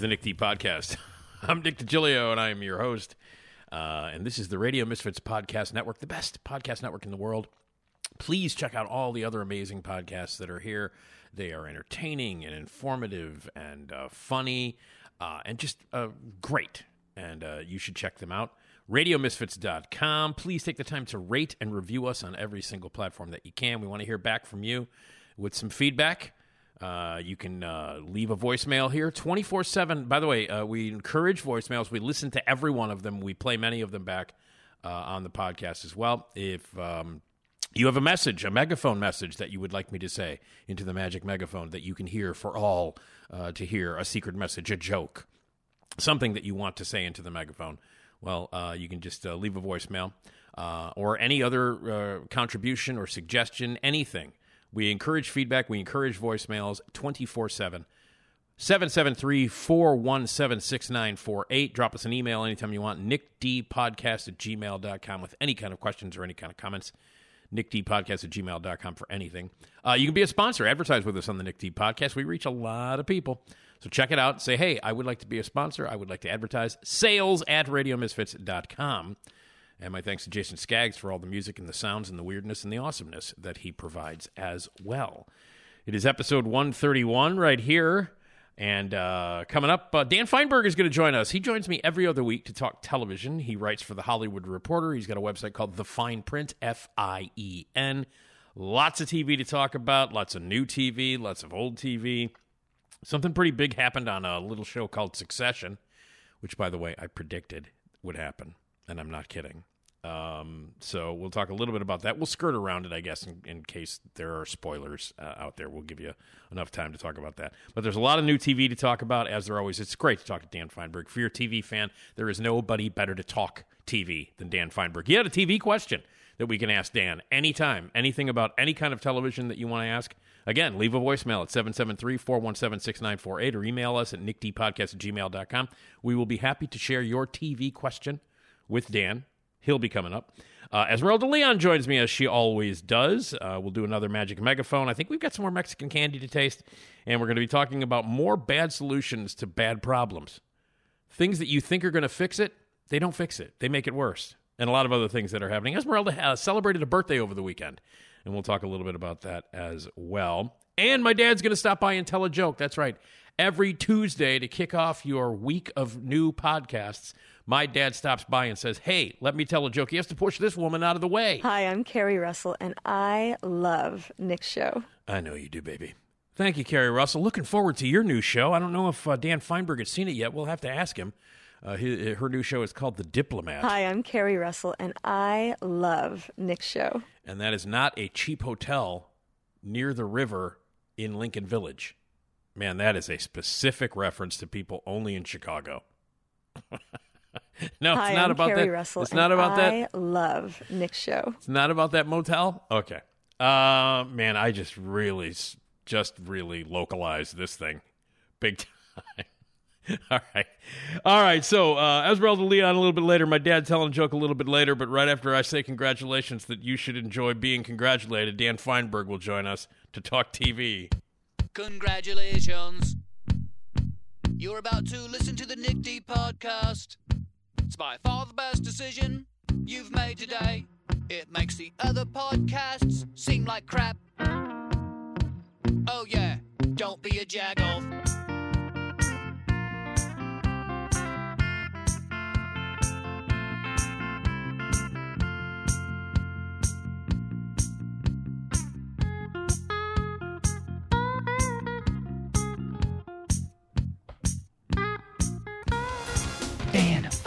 The Nick D Podcast. I'm Nick DiGilio, and I am your host. Uh, and this is the Radio Misfits Podcast Network, the best podcast network in the world. Please check out all the other amazing podcasts that are here. They are entertaining and informative and uh, funny uh, and just uh, great. And uh, you should check them out. RadioMisfits.com. Please take the time to rate and review us on every single platform that you can. We want to hear back from you with some feedback. Uh, you can uh, leave a voicemail here 24 7. By the way, uh, we encourage voicemails. We listen to every one of them. We play many of them back uh, on the podcast as well. If um, you have a message, a megaphone message that you would like me to say into the magic megaphone that you can hear for all uh, to hear, a secret message, a joke, something that you want to say into the megaphone, well, uh, you can just leave a voicemail or any other contribution or suggestion, anything. We encourage feedback. We encourage voicemails 24 7. 773 417 6948. Drop us an email anytime you want. nickdpodcast at gmail.com with any kind of questions or any kind of comments. nickdpodcast at gmail.com for anything. Uh, you can be a sponsor. Advertise with us on the Nick D Podcast. We reach a lot of people. So check it out. Say, hey, I would like to be a sponsor. I would like to advertise. Sales at radiomisfits.com. And my thanks to Jason Skaggs for all the music and the sounds and the weirdness and the awesomeness that he provides as well. It is episode 131 right here. And uh, coming up, uh, Dan Fienberg is going to join us. He joins me every other week to talk television. He writes for The Hollywood Reporter. He's got a website called The Fien Print, F I E N. Lots of TV to talk about, lots of new TV, lots of old TV. Something pretty big happened on a little show called Succession, which, by the way, I predicted would happen, and I'm not kidding. Um, so we'll talk a little bit about that. We'll skirt around it, I guess, in, in case there are spoilers uh, out there. We'll give you enough time to talk about that. But there's a lot of new TV to talk about, as there always. It's great to talk to Dan Fienberg. For your TV fan, there is nobody better to talk TV than Dan Fienberg. He had a TV question that we can ask Dan anytime, anything about any kind of television that you want to ask. Again, leave a voicemail at 773 417 6948 or email us at nickdpodcast at gmail.com. We will be happy to share your TV question with Dan. He'll be coming up. Uh, Esmeralda Leon joins me as she always does. Uh, we'll do another magic megaphone. I think we've got some more Mexican candy to taste, and we're going to be talking about more bad solutions to bad problems. Things that you think are going to fix it, they don't fix it. They make it worse. And a lot of other things that are happening. Esmeralda uh, celebrated a birthday over the weekend, and we'll talk a little bit about that as well. And my dad's going to stop by and tell a joke. That's right. Every Tuesday to kick off your week of new podcasts, my dad stops by and says, Hey, let me tell a joke. He has to push this woman out of the way. Hi, I'm Keri Russell, and I love Nick's show. I know you do, baby. Thank you, Keri Russell. Looking forward to your new show. I don't know if uh, Dan Fienberg has seen it yet. We'll have to ask him. Uh, his, her new show is called The Diplomat. Hi, I'm Keri Russell, and I love Nick's show. and that is not a cheap hotel near the river in Lincoln Village. Man, that is a specific reference to people only in Chicago. no, Hi, it's not I'm about Keri that. Russell, it's not and about I that. love Nick's show. It's not about that motel. Okay. Uh, man, I just really, just really localized this thing, big time. All right. All right. So, uh, Esmeralda Leon a little bit later. My dad telling a joke a little bit later, but right after I say congratulations that you should enjoy being congratulated, Dan Fienberg will join us to talk TV. Congratulations. You're about to listen to the Nick D podcast. It's by far the best decision you've made today. It makes the other podcasts seem like crap. Oh, yeah, don't be a jagoff.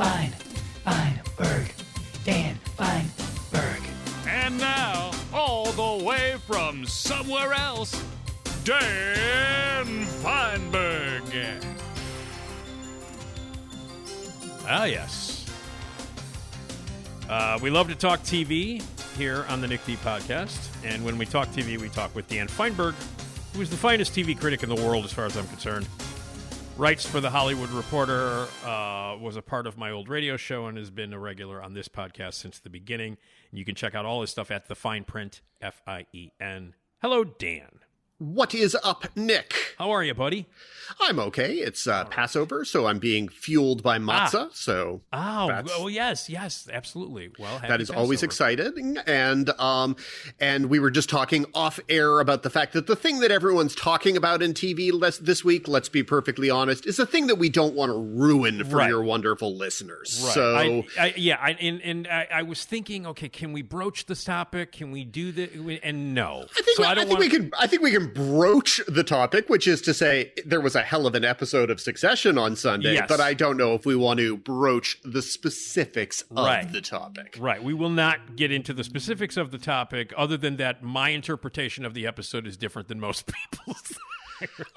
Fine, Fienberg. Dan Fienberg. And now, all the way from somewhere else, Dan Fienberg. Ah, yes. Uh, we love to talk TV here on the Nick D podcast. And when we talk TV, we talk with Dan Fienberg, who is the finest TV critic in the world, as far as I'm concerned. Writes for The Hollywood Reporter, uh, was a part of my old radio show, and has been a regular on this podcast since the beginning. You can check out all his stuff at The Fien Print, F I E N. Hello, Dan. What is up, Nick? How are you, buddy? I'm okay. It's uh, Passover, so I'm being fueled by matzah. So Oh, oh yes, yes, absolutely. Well, that is always Passover. exciting. And um, and we were just talking off air about the fact that the thing that everyone's talking about in TV les- this week, let's be perfectly honest, is a thing that we don't want to ruin for Right. your wonderful listeners. Right. So I, I, yeah, I, and and I, I was thinking, okay, can we broach this topic? Can we do the? And no, I think, so we, I I don't think want. we can. I think we can broach the topic, which is to say, there was a hell of an episode of Succession on Sunday, Yes. but I don't know if we want to broach the specifics of Right. the topic. Right, we will not get into the specifics of the topic, other than that my interpretation of the episode is different than most people's,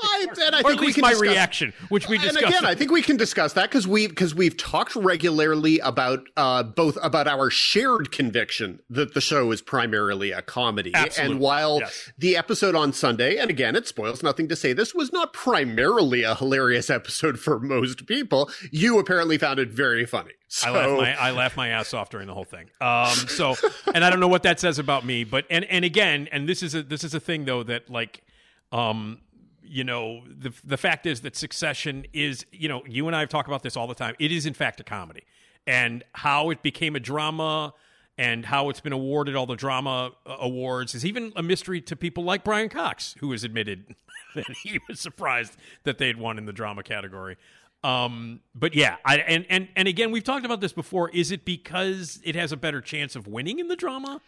I, and I or think at we least can my discuss- reaction, which we discussed. And again, I think we can discuss that because we because we've talked regularly about uh, both about our shared conviction that the show is primarily a comedy. Absolutely. And while Yes. the episode on Sunday, and again, it spoils nothing to say this was not primarily a hilarious episode for most people, you apparently found it very funny. So I laughed my I laughed my ass off during the whole thing. Um, so, and I don't know what that says about me, but and and again, and this is a this is a thing though that like, um, you know, the the fact is that Succession is you know you and I have talked about this all the time. It is in fact a comedy, and how it became a drama. And how it's been awarded all the drama uh, awards is even a mystery to people like Brian Cox, who has admitted that he was surprised that they'd won in the drama category. Um, but yeah, I and and and again, we've talked about this before. Is it because it has a better chance of winning in the drama?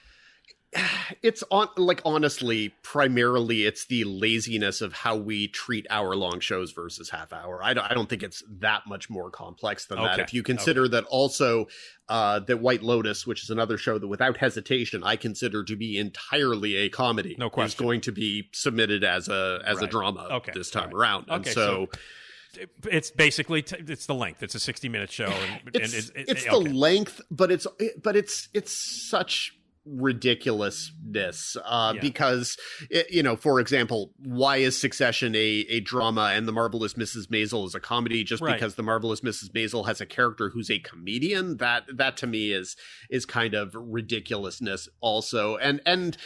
it's on like honestly primarily it's the laziness of how we treat hour long shows versus half hour I don't, I don't think it's that much more complex than that if you consider that also uh that white lotus which is another show that without hesitation i consider to be entirely a comedy No question. is going to be submitted as a as a drama Okay. this time right. around and Okay, so, so- It's basically t- it's the length. It's a sixty minute show, and, it's, and it- it's okay. the length but it's but it's it's such ridiculousness uh Yeah. because it, you know for example why is succession a a drama and the marvelous mrs maisel is a comedy just Right. because the marvelous mrs maisel has a character who's a comedian that that to me is is kind of ridiculousness also and and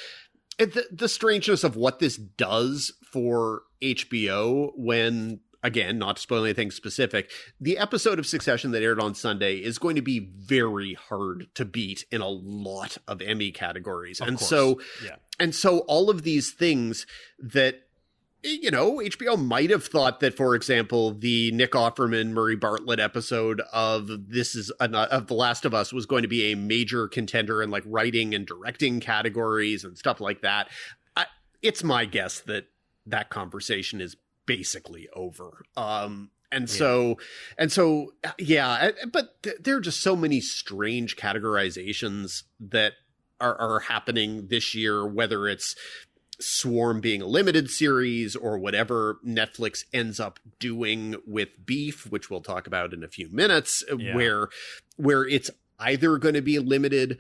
the, the strangeness of what this does for HBO when again not to spoil anything specific the episode of succession that aired on sunday is going to be very hard to beat in a lot of emmy categories Of and course. so yeah, and so all of these things that you know, HBO might have thought that, for example, the Nick Offerman Murray Bartlett episode of this is of The Last of Us was going to be a major contender in like writing and directing categories and stuff like that. I, it's my guess that that conversation is basically over. Um, and so, and so, yeah, but th- there are just so many strange categorizations that are, are happening this year, whether it's Swarm being a limited series or whatever Netflix ends up doing with Beef, which we'll talk about in a few minutes, uh, Yeah. where where it's either going to be limited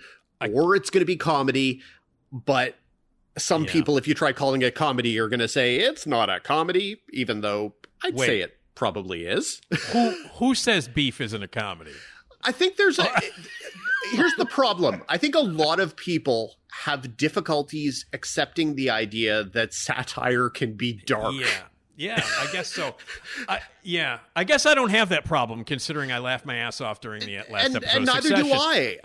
or it's going to be comedy, but some Yeah. people, if you try calling it comedy, are going to say it's not a comedy, even though I'd Wait. say it probably is. who who says beef isn't a comedy? I think there's a. here's the problem. I think a lot of people have difficulties accepting the idea that satire can be dark. Yeah. Yeah, I guess so. I, yeah, I guess I don't have that problem considering I laughed my ass off during the last And- episode. and neither do Succession. I.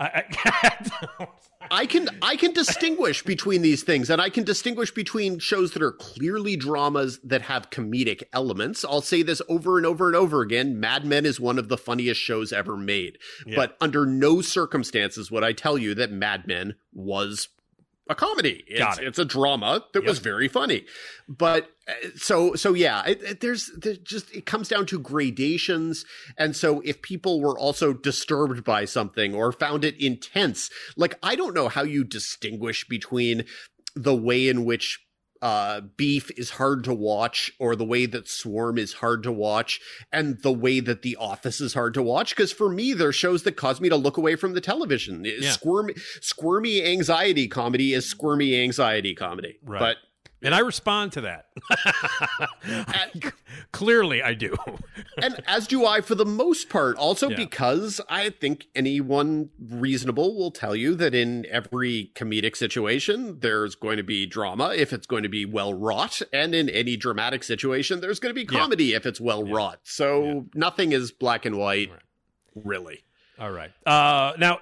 I, I can I can distinguish between these things, and I can distinguish between shows that are clearly dramas that have comedic elements. I'll say this over and over and over again: Mad Men is one of the funniest shows ever made. Yeah. But under no circumstances would I tell you that Mad Men was a comedy. It's, it. it's a drama that was very funny. But uh, so so yeah, it, it, there's, there's just it comes down to gradations, and so if people were also disturbed by something or found it intense, like I don't know how you distinguish between the way in which uh beef is hard to watch or the way that swarm is hard to watch and the way that the office is hard to watch because for me there are shows that cause me to look away from the television Yeah. squirmy squirmy anxiety comedy is squirmy anxiety comedy Right. but And I respond to that. Clearly, I do. and as do I for the most part. Also, Yeah. because I think anyone reasonable will tell you that in every comedic situation, there's going to be drama if it's going to be well wrought, and in any dramatic situation, there's going to be Yeah. comedy if it's well wrought. So nothing is black and white, really. All right. Uh, now,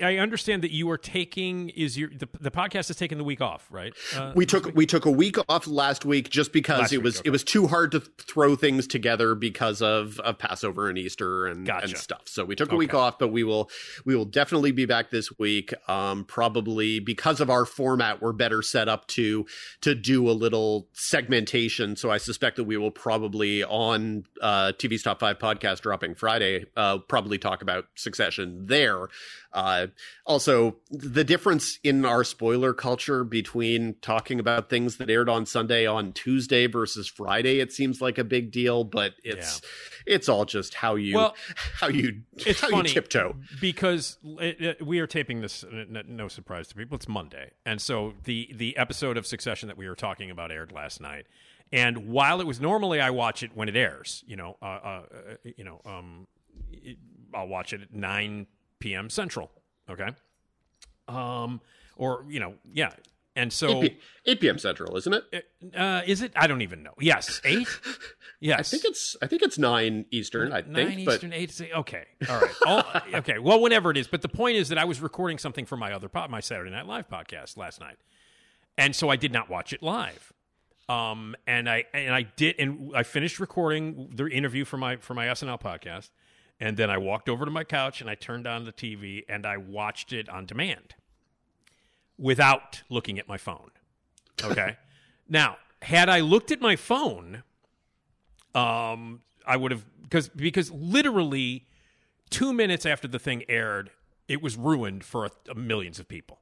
I understand that you are taking is your the, the podcast is taking the week off, right? Uh, we took we took a week off last week just because Last it week, was okay. it was too hard to throw things together because of, of Passover and Easter and, Gotcha. and stuff. So we took a week off, but we will we will definitely be back this week. Um, probably because of our format, we're better set up to to do a little segmentation. So I suspect that we will probably on uh, TV's Top Five podcast dropping Friday, uh, probably talk about Succession there. Uh, also, the difference in our spoiler culture between talking about things that aired on Sunday on Tuesday versus Friday, it seems like a big deal, but it's it's all just how you Well, how you it's how funny you tiptoe. because it, it- we are taping this. No surprise to people. It's Monday, and so the the episode of Succession that we were talking about aired last night. And while it was normally I watch it when it airs, you know, uh, uh, uh, you know, um, it, I'll watch it at nine p.m. Central. Okay, um, or you know, yeah, and so 8, p- 8 p.m. Central, isn't it? uh, is it? I don't even know. Yes, eight. Yes, I think it's I think it's nine Eastern. I Nine think, but Eastern, eight. Eastern- Okay, all right. All, okay, well, whenever it is. But the point is that I was recording something for my other pod, my Saturday Night Live podcast last night, and so I did not watch it live. Um, and I and I did, and I finished recording the interview for my for my SNL podcast, and then I walked over to my couch and I turned on the TV and I watched it on demand, without looking at my phone. Okay, now had I looked at my phone um, I would have because because literally two minutes after the thing aired, it was ruined for a, millions of people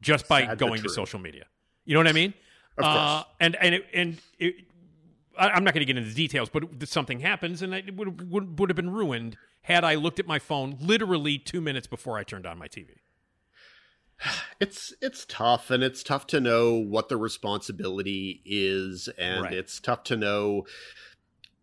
just by Sad going to social media. You know what I mean? Of Uh, course. and and it, and it, I, I'm not going to get into the details, but something happens, and it would would would have been ruined had I looked at my phone literally two minutes before I turned on my TV. it's it's tough and it's tough to know what the responsibility is and Right. it's tough to know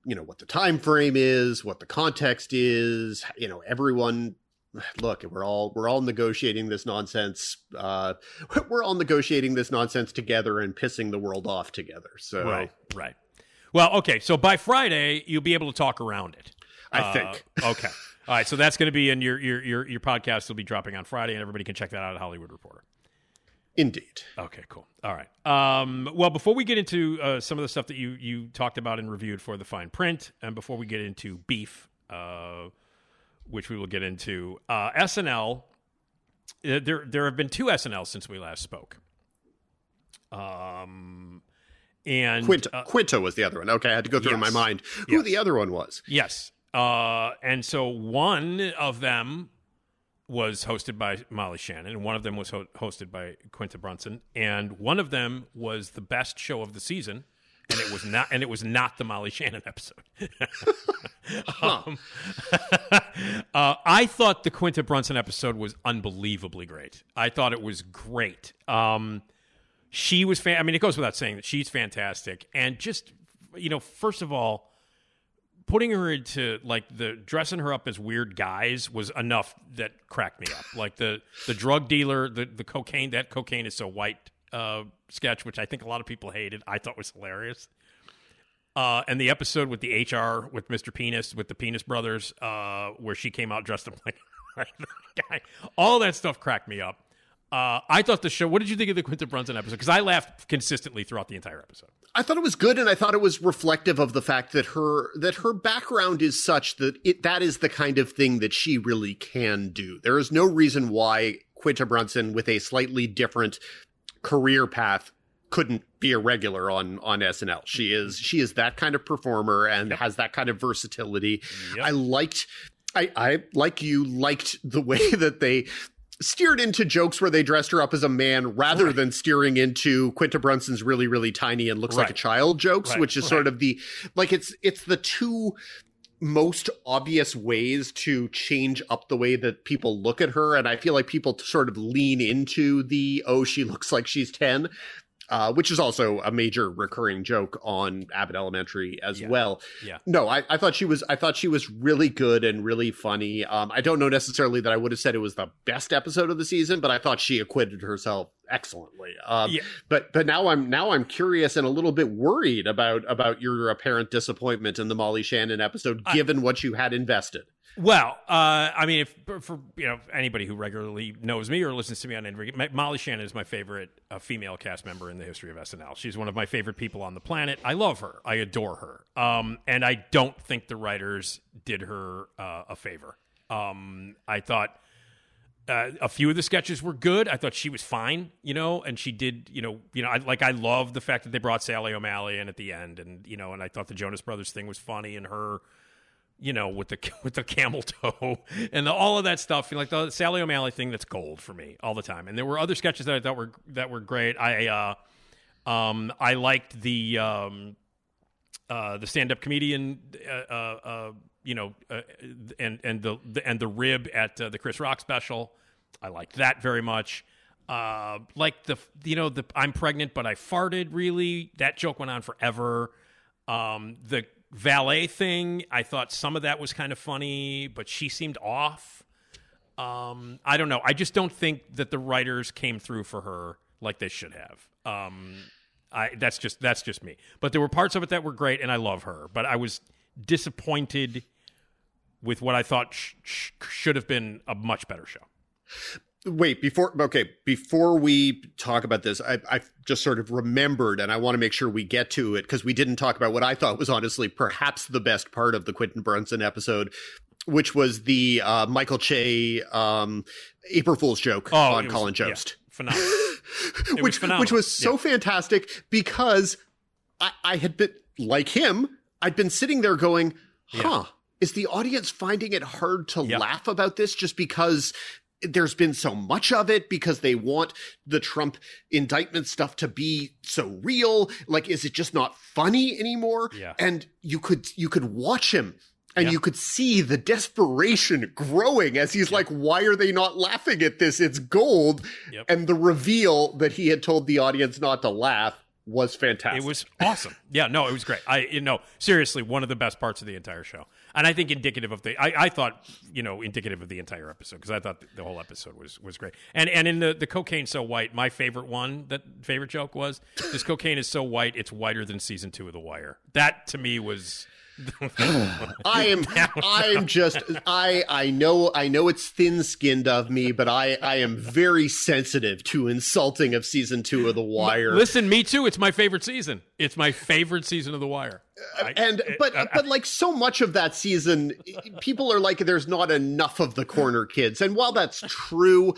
you know what the time frame is what the context is you know everyone look we're all we're all negotiating this nonsense uh we're all negotiating this nonsense together and pissing the world off together so Right, right. Well, okay. So by Friday, you'll be able to talk around it. i Uh, think okay. All right. So that's going to be in your your your your podcast. will be dropping on Friday, and everybody can check that out at Hollywood Reporter. indeed Okay. Cool. All right. Um, well, before we get into uh, some of the stuff that you you talked about and reviewed for the Fien Print, and before we get into beef, uh, which we will get into, uh, SNL. uh, There there have been two SNLs since we last spoke. Um, and quinta, uh, quinta was the other one okay i had to go through in my mind who Yes. the other one was Yes. Uh, and so one of them was hosted by Molly Shannon, and one of them was ho- hosted by Quinta Brunson, and one of them was the best show of the season, and it was not, and it was not the Molly Shannon episode. um, uh, I thought the Quinta Brunson episode was unbelievably great. I thought it was great. Um, she was fan. I mean, it goes without saying that she's fantastic, and just you know, first of all, putting her into like the dressing her up as weird guys was enough that cracked me up. Like the the drug dealer, the the cocaine. That cocaine is so white uh, sketch, which I think a lot of people hated. I thought was hilarious. Uh, and the episode with the HR with Mr. Penis with the Penis Brothers, uh, where she came out dressed up like guy. All that stuff cracked me up. Uh, I thought the show. What did you think of the Quinta Brunson episode? Because I laughed consistently throughout the entire episode. I thought it was good, and I thought it was reflective of the fact that her that her background is such that it that is the kind of thing that she really can do. There is no reason why Quinta Brunson, with a slightly different career path couldn't be a regular on on SNL. She is she is that kind of performer and has that kind of versatility. Yep. I liked I I like you liked the way that they steered into jokes where they dressed her up as a man rather than steering into Quinta Brunson's really really tiny and looks like a child jokes, Right, which is sort of the like it's it's the two most obvious ways to change up the way that people look at her. And i feel like people sort of lean into the oh she looks like she's 10 uh, which is also a major recurring joke on Abbott Elementary as Yeah. well. Yeah. No, I, I thought she was. I thought she was really good and really funny. Um, I don't know necessarily that I would have said it was the best episode of the season, but I thought she acquitted herself excellently. Um, Yeah. But but now I'm now I'm curious and a little bit worried about about your apparent disappointment in the Molly Shannon episode, I- given what you had invested. Well, uh, I mean, if for, you know anybody who regularly knows me or listens to me on Ma- Molly Shannon is my favorite uh, female cast member in the history of SNL. She's one of my favorite people on the planet. I love her. I adore her. Um, and I don't think the writers did her uh, a favor. Um, I thought uh, a few of the sketches were good. I thought she was fine, you know, and she did, you know, you know, I, like I love the fact that they brought Sally O'Malley in at the end, and you know, and I thought the Jonas Brothers thing was funny, and her, you know, with the with the camel toe and the, all of that stuff, like the Sally O'Malley thing, that's gold for me all the time. And there were other sketches that I thought were that were great. I uh, um, I liked the um, uh, the stand up comedian, uh, uh, uh, you know, uh, and and the, the and the rib at the Chris Rock special. I liked that very much. Like the you know the I'm pregnant but I farted. Really, that joke went on forever. Um, the valet thing, I thought some of that was kind of funny, but she seemed off. Um, I don't know. I just don't think that the writers came through for her like they should have. Um, I that's just that's just me. But there were parts of it that were great, and I love her. But I was disappointed with what I thought sh- sh- should have been a much better show. Wait, before okay, before we talk about this, I, I just sort of remembered, and I want to make sure we get to it because we didn't talk about what I thought was honestly perhaps the best part of the Quinta Brunson episode, which was the uh, Michael Che um, April Fool's joke Oh, on was- Colin yeah, Jost. phenomenal. was which phenomenal. which was so Yeah. fantastic because I, I had been like him. I'd been sitting there going, "Huh." Is the audience finding it hard to laugh about this just because there's been so much of it because they want the Trump indictment stuff to be so real? Like, is it just not funny anymore? Yeah. And you could you could watch him and Yeah. you could see the desperation growing as he's like, why are they not laughing at this? It's gold. Yep. And the reveal that he had told the audience not to laugh was fantastic. It was awesome. Yeah, no, it was great. I, you know, seriously, one of the best parts of the entire show, and I think indicative of the. I, I thought, you know, indicative of the entire episode because I thought the whole episode was was great. And and in the the cocaine so white, my favorite one, that favorite joke was this cocaine is so white, it's whiter than season two of The Wire. That to me was. I am I am just I I know I know it's thin skinned of me, but I I am very sensitive to insulting of season two of The Wire. Listen, me too. It's my favorite season. It's my favorite season of The Wire. I- and but but like so much of that season, people are like, there's not enough of the corner kids, and while that's true,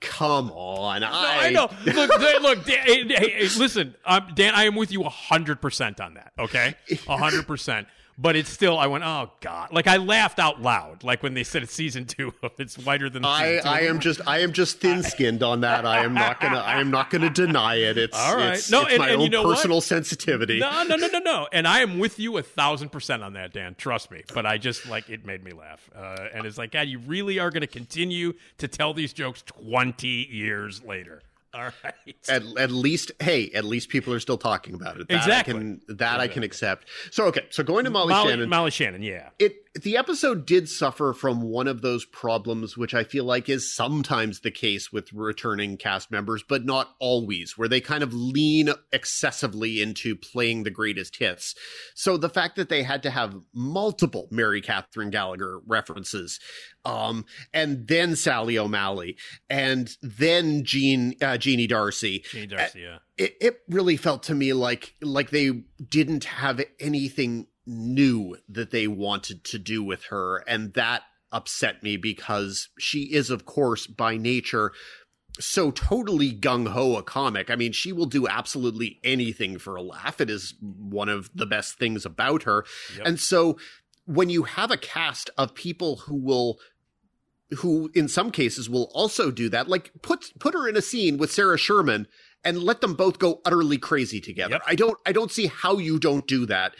come on, No, I know. Look, Dan- look, Dan, hey, hey, hey, listen, um, Dan. I am with you hundred percent on that. Okay, hundred percent. But it's still. I went, oh god! Like I laughed out loud, like when they said it's season two. It's whiter than. I, two. I am just I am just thin skinned on that. I am not gonna I am not gonna deny it. It's All right. it's, No, it's and- my and own you know what? personal sensitivity. No, no, no, no, no. And I am with you a thousand percent on that, Dan. Trust me. But I just like it made me laugh, uh, and it's like, God, you really are going to continue to tell these jokes twenty years later. All right. At, at least, hey, at least people are still talking about it. That Exactly. I can, that I can accept. So, okay. So going to Molly, Molly, Shannon, Molly Shannon, yeah. it the episode did suffer from one of those problems which i feel like is sometimes the case with returning cast members but not always where they kind of lean excessively into playing the greatest hits so the fact that they had to have multiple mary catherine gallagher references um and then sally o'malley and then jean uh, jeannie darcy Jeannie Darcy, yeah. it, it really felt to me like like they didn't have anything new that they wanted to do with her and that upset me because she is of course by nature so totally gung ho a comic. I mean, she will do absolutely anything for a laugh. It is one of the best things about her. Yep. And so when you have a cast of people who will who in some cases will also do that, like put put her in a scene with Sarah Sherman and let them both go utterly crazy together. Yep. I don't I don't see how you don't do that.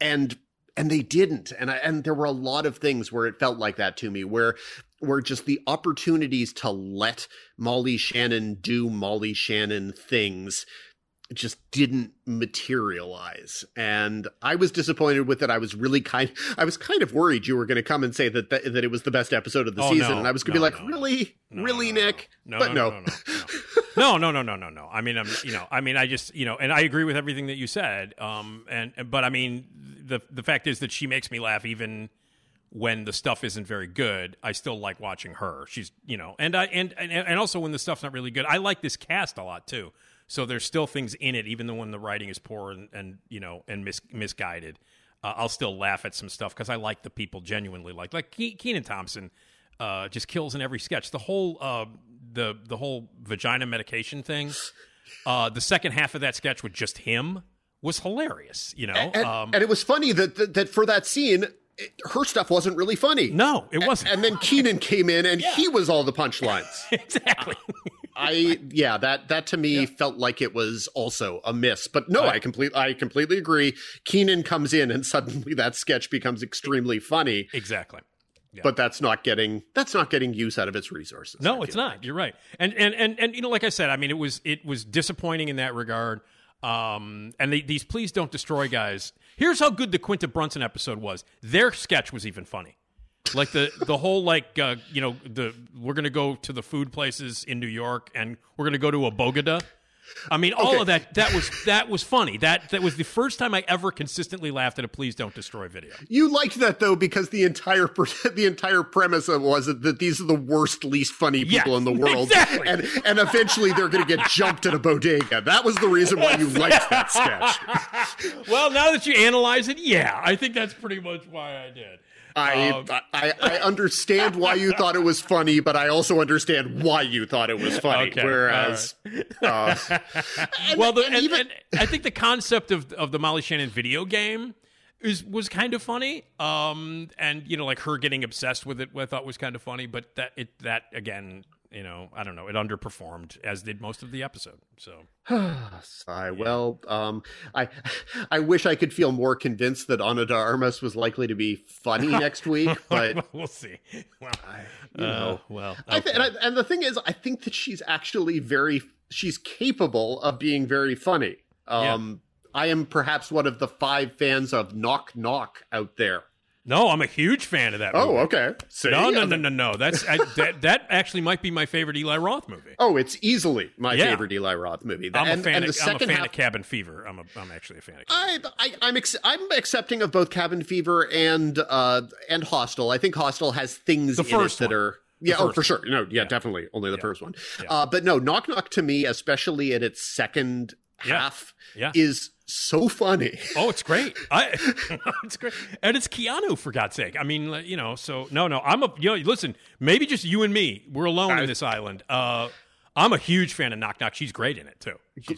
And and they didn't. And I and there were a lot of things where it felt like that to me where where just the opportunities to let Molly Shannon do Molly Shannon things just didn't materialize. And i was disappointed with it. I was really kind i was kind of worried you were going to come and say that that, that it was the best episode of the Oh, season. no. and i was going to No, be like no. really? Really nick? no, but no, no, no, no, no, no, no, no. I mean, I'm, you know, I mean, I just, you know, and I agree with everything that you said. Um, and but I mean, the the fact is that she makes me laugh even when the stuff isn't very good. I still like watching her. She's, you know, and I and and, and also when the stuff's not really good, I like this cast a lot too. So there's still things in it, even though when the writing is poor and, and you know and mis- misguided. Uh, I'll still laugh at some stuff because I like the people genuinely like like Ke- Kenan Thompson uh, just kills in every sketch. The whole uh, the the whole vagina medication thing. Uh, the second half of that sketch with just him was hilarious. You know, and, um, and it was funny that, that that for that scene it, her stuff wasn't really funny no, it wasn't. and then kenan came in and he was all the punchlines exactly. I yeah that that to me felt like it was also a miss. But no, I- I complete I completely agree. Kenan comes in and suddenly that sketch becomes extremely funny. exactly. But that's not getting that's not getting use out of its resources. No, it's not. You're right. And and and and you know, like I said, I mean, it was it was disappointing in that regard. Um, and the, these please don't destroy guys. Here's how good the Quinta Brunson episode was. Their sketch was even funny. Like the the whole like uh, you know the we're gonna go to the food places in New York and we're gonna go to a Bogota. I mean, all Okay. of that that was that was funny. That that was the first time I ever consistently laughed at a please don't destroy video. You liked that though because the entire the entire premise of it was that these are the worst, least funny people Yes, in the world, exactly. and and eventually they're going to get jumped at a bodega. That was the reason why you liked that sketch. Well, now that you analyze it, yeah, I think that's pretty much why I did. I, Um, I I understand why you thought it was funny, but I also understand why you thought it was funny. Okay, Whereas, uh, and- well, the, and and, even I think the concept of of the Molly Shannon video game is was kind of funny. Um, and you know, like her getting obsessed with it, I thought was kind of funny. But that it that again, you know, I don't know, it underperformed as did most of the episode. So sigh. Well, um, I I wish I could feel more convinced that Ana de Armas was likely to be funny next week, but we'll see. Well, you know. uh, well, I th- and, I, and the thing is, I think that she's actually very, she's capable of being very funny. Um, I am perhaps one of the five fans of Knock Knock out there. No, I'm a huge fan of that. Oh, okay. See? No, no, no, no, no. That's I, that. That actually might be my favorite Eli Roth movie. Oh, it's easily my Yeah. favorite Eli Roth movie. I'm and, a fan. and of, the I'm a second fan half, of Cabin Fever. I'm a, I'm actually a fan of. I, I, I'm ex- I'm accepting of both Cabin Fever and uh and Hostel. I think Hostel has things The in first it that are yeah, oh for sure. No, yeah, definitely only the Yeah. first one. Yeah. Uh, but no, Knock Knock to me, especially in its second Yeah. half, Yeah. is so funny. Oh, it's great. I, it's great, and it's Keanu for God's sake. I mean, you know. So no, no. I'm a you know. Listen, maybe just you and me. We're alone I- in this island. Uh, I'm a huge fan of Knock Knock. She's great in it too.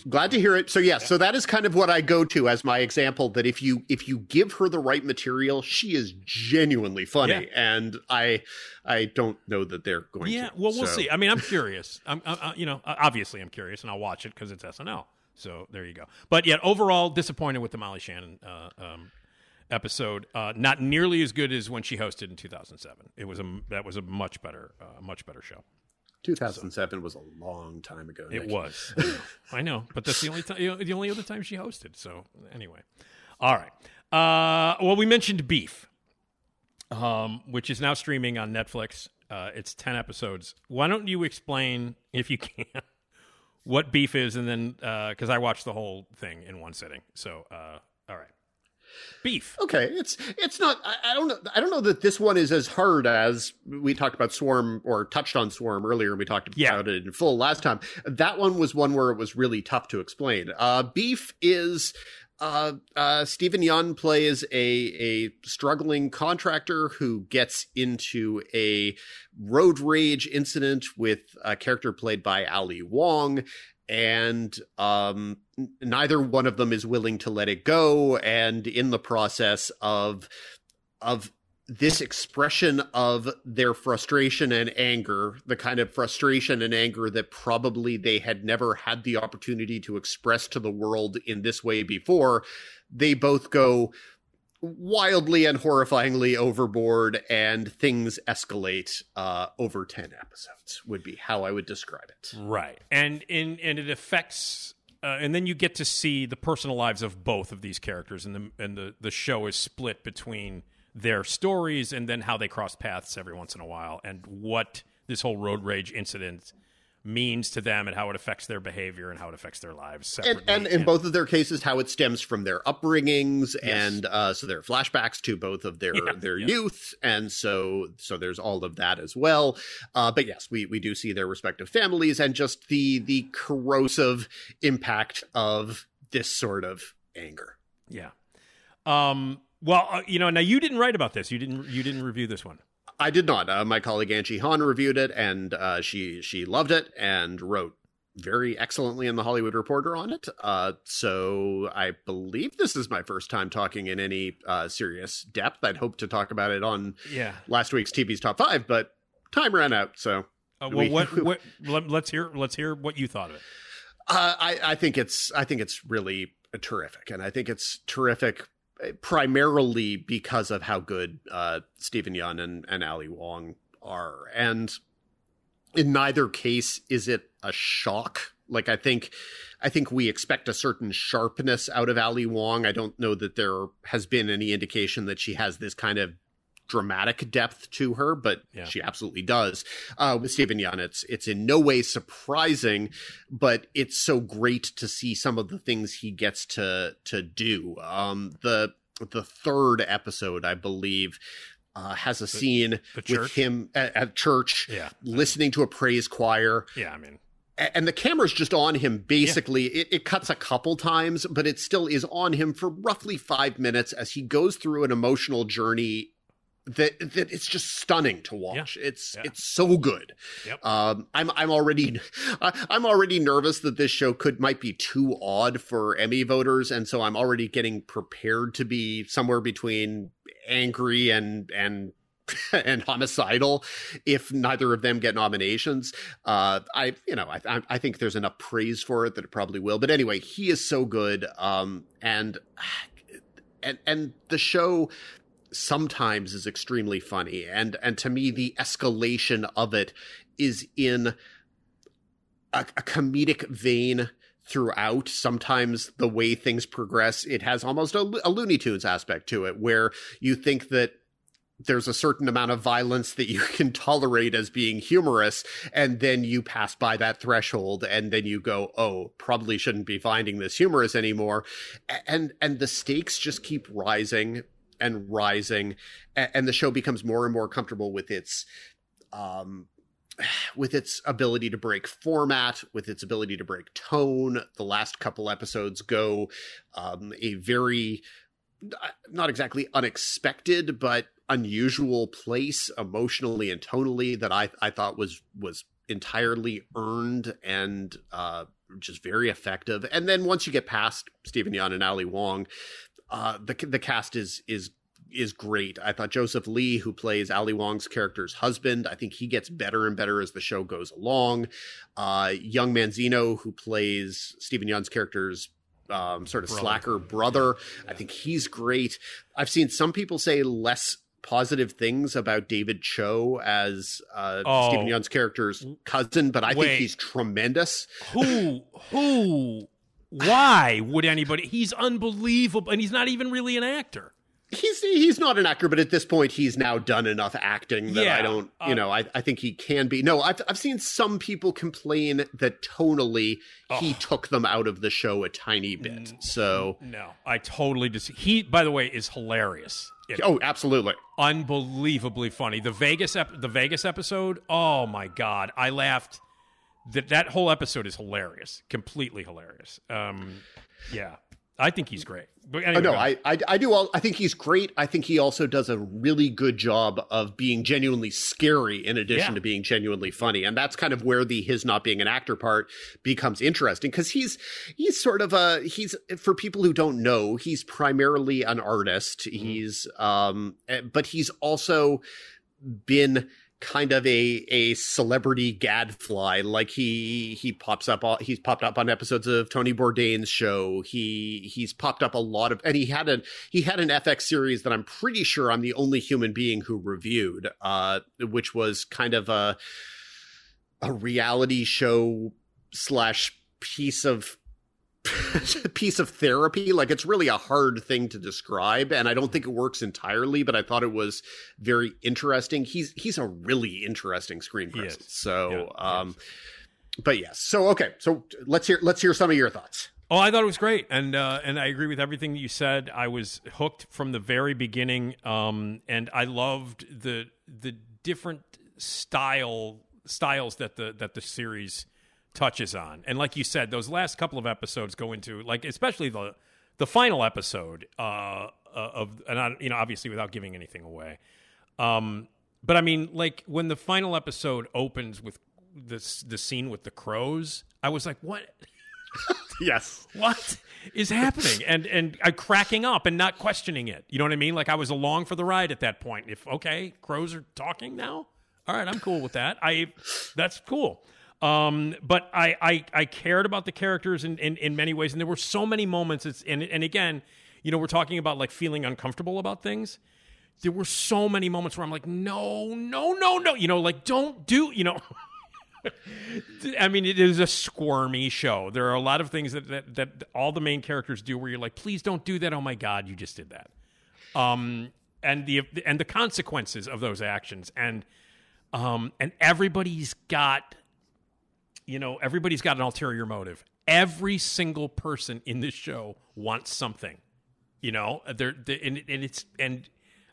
Glad to hear it. So yeah, so that is kind of what I go to as my example that if you if you give her the right material, she is genuinely funny, and I I don't know that they're going Yeah. to. Well, we'll So- see. I mean, I'm curious. I'm, I, I- you know, obviously I'm curious, and I'll watch it because it's SNL. So there you go. But yet, overall, disappointed with the Molly Shannon uh, um, episode. Uh, not nearly as good as when she hosted in 2007. It was a that was a much better, uh, much better show. 2007 was a long time ago. It Nick. was. I know, but that's the only time, the only other time she hosted. So anyway, all right. Uh, well, we mentioned Beef, um, which is now streaming on Netflix. Uh, it's ten episodes. Why don't you explain, if you can, what Beef is, and then because I watched the whole thing in one sitting. So uh, all right, Beef. Okay, it's it's not. I, I don't know. I don't know that this one is as hard as we talked about Swarm or touched on Swarm earlier. We talked Yeah. about it in full last time. That one was one where it was really tough to explain. Uh, Beef is uh, uh, Steven Yeun plays a a struggling contractor who gets into a road rage incident with a character played by Ali Wong, and um, neither one of them is willing to let it go. And in the process of of this expression of their frustration and anger, the kind of frustration and anger that probably they had never had the opportunity to express to the world in this way before, they both go wildly and horrifyingly overboard and things escalate uh, over 10 episodes would be how i would describe it. Right, and in and it affects, uh, and then you get to see the personal lives of both of these characters, and the and the the show is split between their stories and then how they cross paths every once in a while, and what this whole road rage incident means to them, and how it affects their behavior and how it affects their lives and, separately. and in both of their cases how it stems from their upbringings and uh, so there are flashbacks to both of their Yeah, their yeah. youth and so so there's all of that as well uh, but yes we we do see their respective families and just the the corrosive impact of this sort of anger yeah. Um. Well, uh, you know, now you didn't write about this. You didn't. You didn't review this one. I did not. Uh, my colleague Angie Han reviewed it, and uh, she she loved it and wrote very excellently in the Hollywood Reporter on it. Uh, so I believe this is my first time talking in any uh, serious depth. I'd hoped to talk about it on Yeah. last week's TV's top five, but time ran out. So Uh, well, We- what? What? Let, let's hear. Let's hear what you thought of it. Uh, I, I think it's I think it's really terrific, and I think it's terrific primarily because of how good uh, Steven Yeun and, and Ali Wong are, and in neither case is it a shock. Like I think, I think we expect a certain sharpness out of Ali Wong. I don't know that there has been any indication that she has this kind of dramatic depth to her, but Yeah. she absolutely does. Uh, with Steven Yeun, it's it's in no way surprising, but it's so great to see some of the things he gets to to do. Um, the the third episode, I believe, uh, has a scene the with him at, at church, Yeah. listening to a praise choir Yeah. I mean, and the camera's just on him basically it, it cuts a couple times but it still is on him for roughly five minutes as he goes through an emotional journey that that it's just stunning to watch it's Yeah. it's so good Yep. um i'm i'm already i'm already nervous that this show could might be too odd for emmy voters and so i'm already getting prepared to be somewhere between angry and and and homicidal if neither of them get nominations. Uh, I, you know, I, I, I think there's enough praise for it that it probably will. But anyway, he is so good. Um, and, and, and the show sometimes is extremely funny. And, and to me, the escalation of it is in a, a comedic vein throughout. Sometimes the way things progress, it has almost a, a Looney Tunes aspect to it, where you think that there's a certain amount of violence that you can tolerate as being humorous and then you pass by that threshold and then you go oh probably shouldn't be finding this humorous anymore and and the stakes just keep rising and rising a- and the show becomes more and more comfortable with its um with its ability to break format, with its ability to break tone. The last couple episodes go um, a very uh, not exactly unexpected, but unusual place emotionally and tonally that I I thought was was entirely earned and uh, just very effective. And then once you get past Steven Yeun and Ali Wong, uh, the the cast is is is great. I thought Joseph Lee, who plays Ali Wong's character's husband, I think he gets better and better as the show goes along. Uh, Young Mazino, who plays Steven Yeun's character's um, sort of Brother. slacker brother, I think he's great. I've seen some people say less positive things about David Choe as uh, Oh. Steven Yeun's character's cousin, but I Wait. think he's tremendous. who who why would anybody he's unbelievable and he's not even really an actor He's he's not an actor, but at this point, he's now done enough acting that Yeah, I don't, you uh, know, I, I think he can be. No, I've I've seen some people complain that tonally he took them out of the show a tiny bit. So, no i totally dis he by the way is hilarious It- oh, absolutely. unbelievably funny the vegas ep- the vegas episode oh my god i laughed that that whole episode is hilarious completely hilarious um yeah I think he's great. But Oh, no. I, I I do all. I think he's great. I think he also does a really good job of being genuinely scary in addition Yeah. to being genuinely funny, and that's kind of where the his not being an actor part becomes interesting because he's he's sort of a he's for people who don't know he's primarily an artist. Mm-hmm. He's um, eh, but he's also been kind of a a celebrity gadfly. Like he he pops up he's popped up on episodes of Tony Bourdain's show. He he's popped up a lot of and he had a he had an FX series that I'm pretty sure I'm the only human being who reviewed uh which was kind of a a reality show slash piece of piece of therapy. Like it's really a hard thing to describe and i don't think it works entirely but i thought it was very interesting. He's he's a really interesting screen presence so Yeah, um but yes. So okay. So let's hear let's hear some of your thoughts. Oh, I thought it was great, and uh, and I agree with everything that you said. I was hooked from the very beginning, um, and I loved the the different style styles that the that the series touches on. And like you said, those last couple of episodes go into like especially the the final episode uh, uh, of and I, you know obviously without giving anything away. Um, but I mean, like when the final episode opens with this the scene with the crows, I was like, what? yes. What is happening? And and I cracking up and not questioning it. You know what i mean? Like i was along for the ride at that point. If okay crows are talking now? All right i'm cool with that. I that's cool um but i i, I cared about the characters in, in in many ways and there were so many moments it's and and again you know we're talking about like feeling uncomfortable about things there were so many moments where i'm like no no no no you know like don't do you know I mean, it is a squirmy show. There are a lot of things that, that that all the main characters do where you're like, please don't do that. Oh my god, you just did that. Um, and the and the consequences of those actions, and um, and everybody's got, you know, everybody's got an ulterior motive. Every single person in this show wants something. You know, they're, they and, and it's and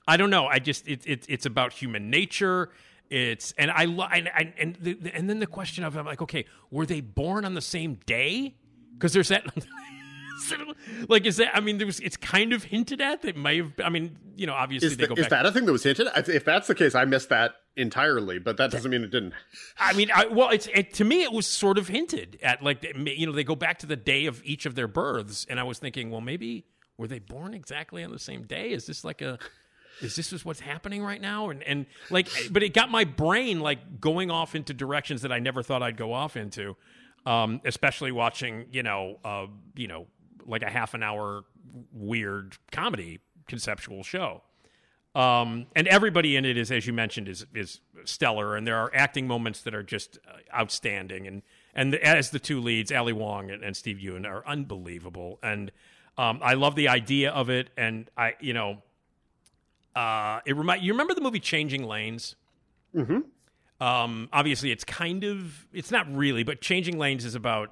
I don't know. I just it, it it's about human nature. It's and I lo- and and and, the, the- and then the question of I'm like, okay, were they born on the same day? Because there's that. like is that? I mean, there was. It's kind of hinted at that may have. I mean, you know, obviously is, they the- go is back. that a thing that was hinted if that's the case i missed that entirely but that doesn't mean it didn't I mean, I, well, it's it, to me it was sort of hinted at, like you know, they go back to the day of each of their births, and I was thinking, well, maybe were they born exactly on the same day? Is this like a is this is what's happening right now? And and like, but it got my brain like going off into directions that I never thought I'd go off into. Um, especially watching, you know, uh, you know, like a half an hour weird comedy conceptual show. Um, and everybody in it is, as you mentioned, is is stellar, and there are acting moments that are just uh, outstanding. And and as the two leads, Ali Wong and, and Steven Yeun, are unbelievable. And um, I love the idea of it. And I, you know, uh, it remind you remember the movie Changing Lanes. Mm-hmm. Um, obviously, it's kind of it's not really, but Changing Lanes is about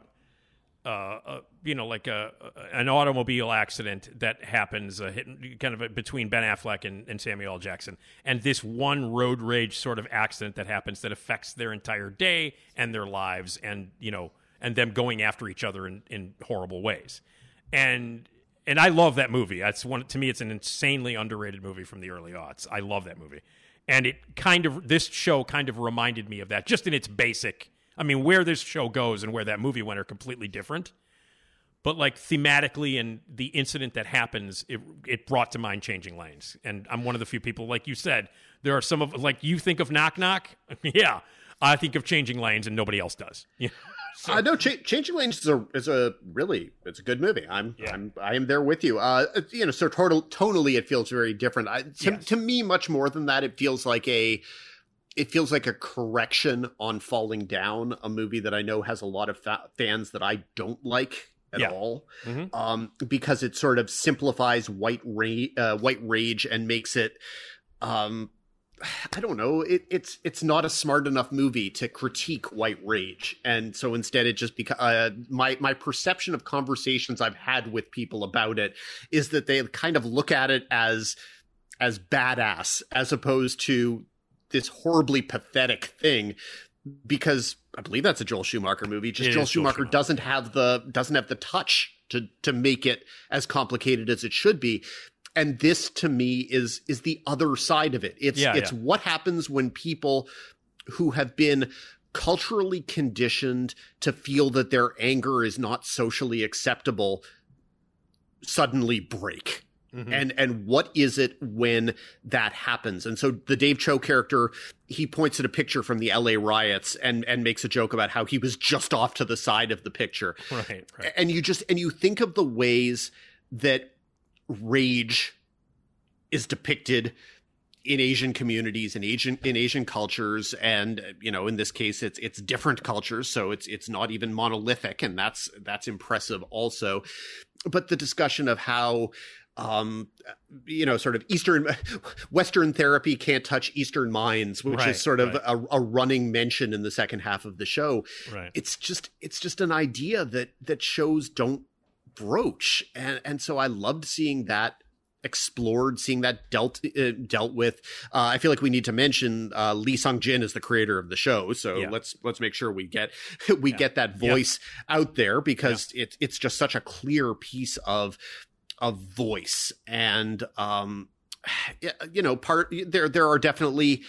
uh, uh, you know, like a, an automobile accident that happens, uh, hit, kind of between Ben Affleck and, and Samuel L. Jackson, and this one road rage sort of accident that happens that affects their entire day and their lives, and you know, and them going after each other in, in horrible ways, and and I love that movie. That's one to me. It's an insanely underrated movie from the early aughts. I love that movie, and it kind of this show kind of reminded me of that, just in its basic. I mean, where this show goes and where that movie went are completely different. But like thematically and the incident that happens, it it brought to mind changing lanes. And I'm one of the few people, like you said, there are some of like you think of knock knock, yeah. I think of changing lanes, and nobody else does. Yeah. I know Ch- Changing Lanes is a is a really it's a good movie. I'm Yeah. I'm I am there with you. Uh, you know, so total, tonally it feels very different. I, to, Yes. to me, much more than that, it feels like a it feels like a correction on Falling Down, a movie that I know has a lot of fa- fans that I don't like at Yeah. all, Mhm. um, because it sort of simplifies white ra- uh, white rage and makes it. Um, I don't know. It, it's it's not a smart enough movie to critique white rage, and so instead, it just beca- uh, my my perception of conversations I've had with people about it is that they kind of look at it as as badass, as opposed to this horribly pathetic thing because I believe that's a Joel Schumacher movie. Just Joel is Joel Schumacher Schumacher. doesn't have the doesn't have the touch to to make it as complicated as it should be. And this to me is is the other side of it. It's Yeah, it's yeah. what happens when people who have been culturally conditioned to feel that their anger is not socially acceptable suddenly break Mhm. and and what is it when that happens and so the dave Choe character he points at a picture from the la riots and and makes a joke about how he was just off to the side of the picture right, right. and you just and you think of the ways that rage is depicted in Asian communities and Asian in Asian cultures, and you know, in this case, it's it's different cultures, so it's it's not even monolithic, and that's that's impressive also. But the discussion of how um you know sort of eastern western therapy can't touch eastern minds which Right, is sort of right. a, a running mention in the second half of the show right. it's just it's just an idea that that shows don't broach and and so i loved seeing that explored seeing that dealt uh, dealt with uh, i feel like we need to mention uh, lee sung jin is the creator of the show so Yeah. let's let's make sure we get we Yeah. get that Yeah. voice out there because it's it's just such a clear piece of of voice. And um you know part there there are definitely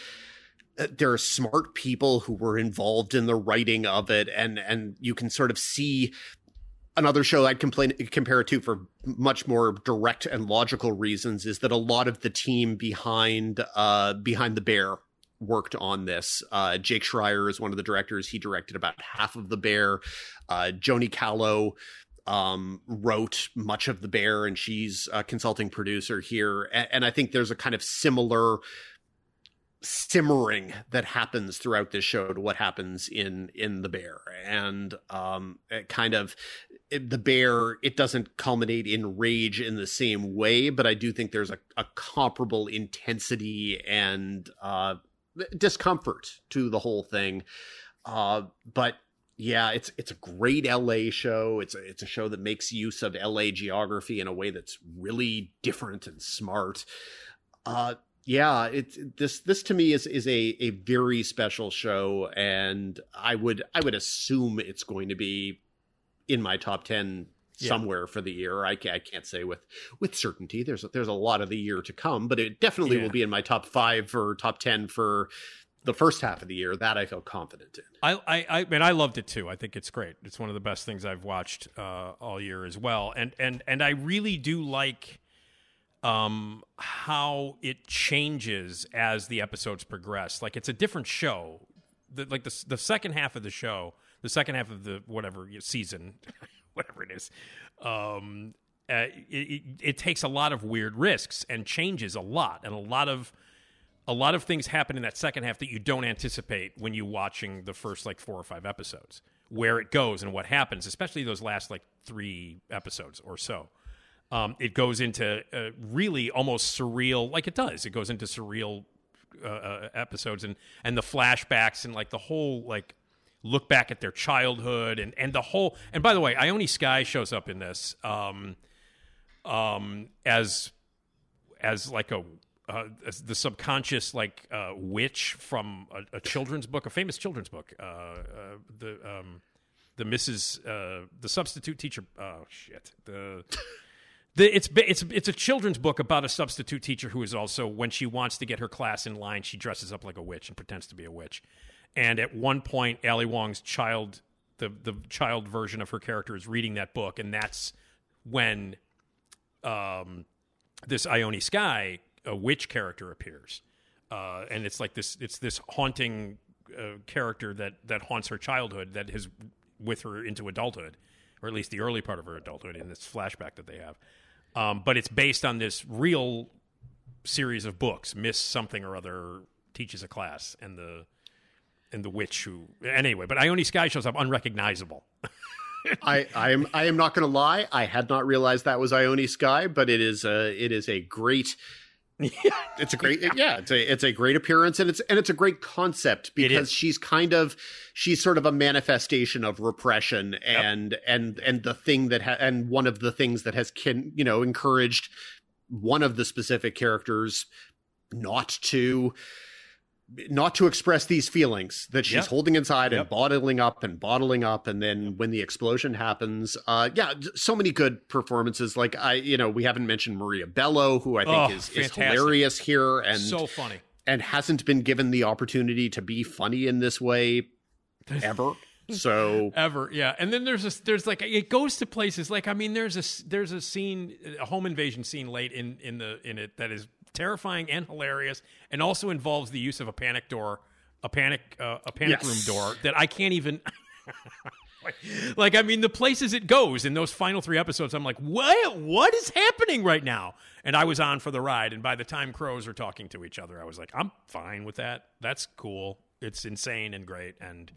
uh, there are smart people who were involved in the writing of it. And and you can sort of see another show I'd complain compare it to for much more direct and logical reasons is that a lot of the team behind uh behind the bear worked on this. Uh Jake Schreier is one of the directors. He directed about half of the bear. Uh Joanna Calo um wrote much of the bear and she's a consulting producer here. And, and I think there's a kind of similar simmering that happens throughout this show to what happens in in the bear. And um kind of it- the bear it doesn't culminate in rage in the same way but i do think there's a, a comparable intensity and uh discomfort to the whole thing. Uh but yeah it's it's a great la show it's a, it's a show that makes use of la geography in a way that's really different and smart uh yeah it's this this to me is is a a very special show and i would i would assume it's going to be in my top 10 Yeah. somewhere for the year I, I can't say with with certainty there's there's a lot of the year to come but it definitely Yeah. will be in my top 5 or top 10 for the first half of the year that i feel confident in I, I, I mean, I loved it too. I think it's great. It's one of the best things I've watched uh, all year as well. And and and I really do like um, how it changes as the episodes progress. Like it's a different show. The, like the the second half of the show, the second half of the whatever season, whatever it is, um, uh, it, it, it takes a lot of weird risks and changes a lot, and a lot of a lot of things happen in that second half that you don't anticipate when you're watching the first like four or five episodes where it goes and what happens especially those last like three episodes or so. Um, it goes into uh, really almost surreal like it does. It goes into surreal uh, uh, episodes and and the flashbacks and like the whole like look back at their childhood and and the whole and by the way Ione Skye shows up in this um um as as like a uh, the subconscious like uh, witch from a, a children's book, a famous children's book. Uh, uh, the um, the Mrs. Uh, the substitute teacher. Oh shit. The the it's it's it's a children's book about a substitute teacher who is also when she wants to get her class in line, she dresses up like a witch and pretends to be a witch. And at one point, Ali Wong's child, the the child version of her character, is reading that book, and that's when um, this Ione Skye, a witch character, appears, uh, and it's like this. It's this haunting uh, character that that haunts her childhood, that is with her into adulthood, or at least the early part of her adulthood in this flashback that they have. Um, but it's based on this real series of books. Miss something or other teaches a class, and the and the witch who anyway. But Ione Skye shows up unrecognizable. I, I am I am not going to lie. I had not realized that was Ione Skye, but it is a it is a great. it's a great yeah. It's a it's a great appearance and it's and it's a great concept because she's kind of she's sort of a manifestation of repression and and and the thing that ha- and one of the things that has can you know encouraged one of the specific characters not to not to express these feelings that she's Yep. holding inside and bottling up and bottling up and then when the explosion happens uh yeah so many good performances. Like i you know we haven't mentioned maria bello who i think Oh, is, is hilarious here and so funny. and hasn't been given the opportunity to be funny in this way ever. So ever yeah. And then there's a there's like it goes to places like i mean there's a there's a scene a home invasion scene late in in the in it that is terrifying and hilarious and also involves the use of a panic door a panic uh, a panic Yes. room door that i can't even like, like i mean the places it goes in those final three episodes i'm like what what is happening right now and i was on for the ride and by the time crows are talking to each other i was like i'm fine with that that's cool it's insane and great and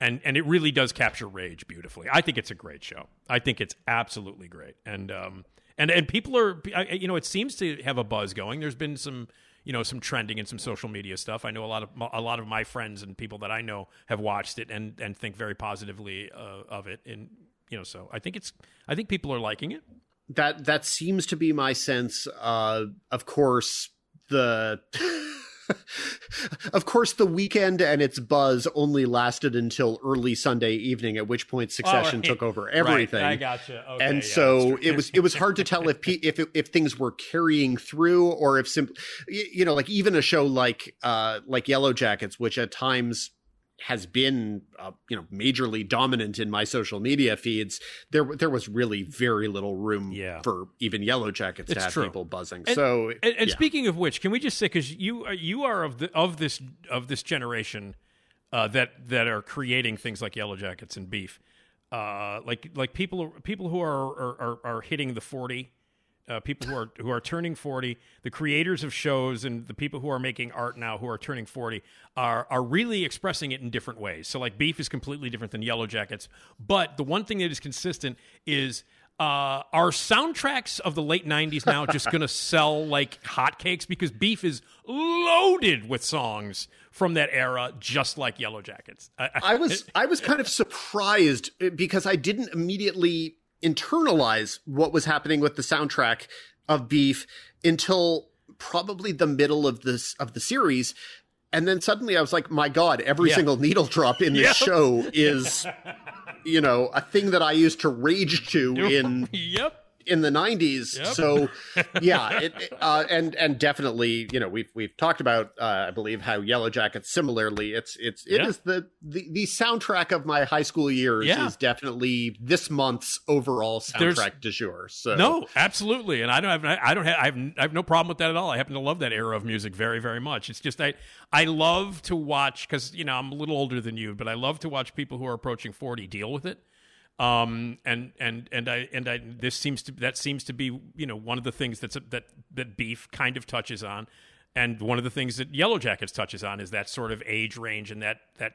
and and it really does capture rage beautifully. I think it's a great show. I think it's absolutely great, and um and and people are you know it seems to have a buzz going. There's been some you know some trending and some social media stuff. I know a lot of a lot of my friends and people that I know have watched it and and think very positively uh, of it. And you know, so I think it's I think people are liking it. that that seems to be my sense uh of course the of course the weekend and its buzz only lasted until early sunday evening at which point succession right. took over Right, everything I gotcha. Okay, and yeah, so it was it was hard to tell if if if things were carrying through or if simply you know like even a show like uh like Yellow Jackets which at times has been uh, you know majorly dominant in my social media feeds there there was really very little room Yeah. for even Yellow Jackets to It's have true. people buzzing And- so And, and yeah. speaking of which, can we just say because you are, you are of the of this of this generation uh, that that are creating things like Yellow Jackets and Beef, uh, like like people people who are are, are, are hitting the forty. Uh, people who are who are turning forty, the creators of shows and the people who are making art now who are turning forty are are really expressing it in different ways. So like Beef is completely different than Yellow Jackets, but the one thing that is consistent is uh, are soundtracks of the late 90s now just going to sell like hotcakes because Beef is loaded with songs from that era, just like Yellow Jackets. I, I was I was kind of surprised uh, because I didn't immediately internalize what was happening with the soundtrack of Beef until probably the middle of this of the series. And then suddenly I was like, my God, every Yeah. single needle drop in this Yep. show is, you know, a thing that I used to rage to in yep. In the 90s Yep. so yeah it, it, uh, and and definitely you know we've we've talked about uh, i believe how yellow jackets similarly it's it's it is the, the the soundtrack of my high school years Yeah. is definitely this month's overall There's- soundtrack du jour so No, absolutely, and I don't have I don't have I have, I have no problem with that at all. I happen to love that era of music very very much. It's just I I love to watch because you know I'm a little older than you, but I love to watch people who are approaching forty deal with it. Um and and and I and I this seems to that seems to be you know one of the things that's that that beef kind of touches on, and one of the things that Yellow Jackets touches on is that sort of age range and that that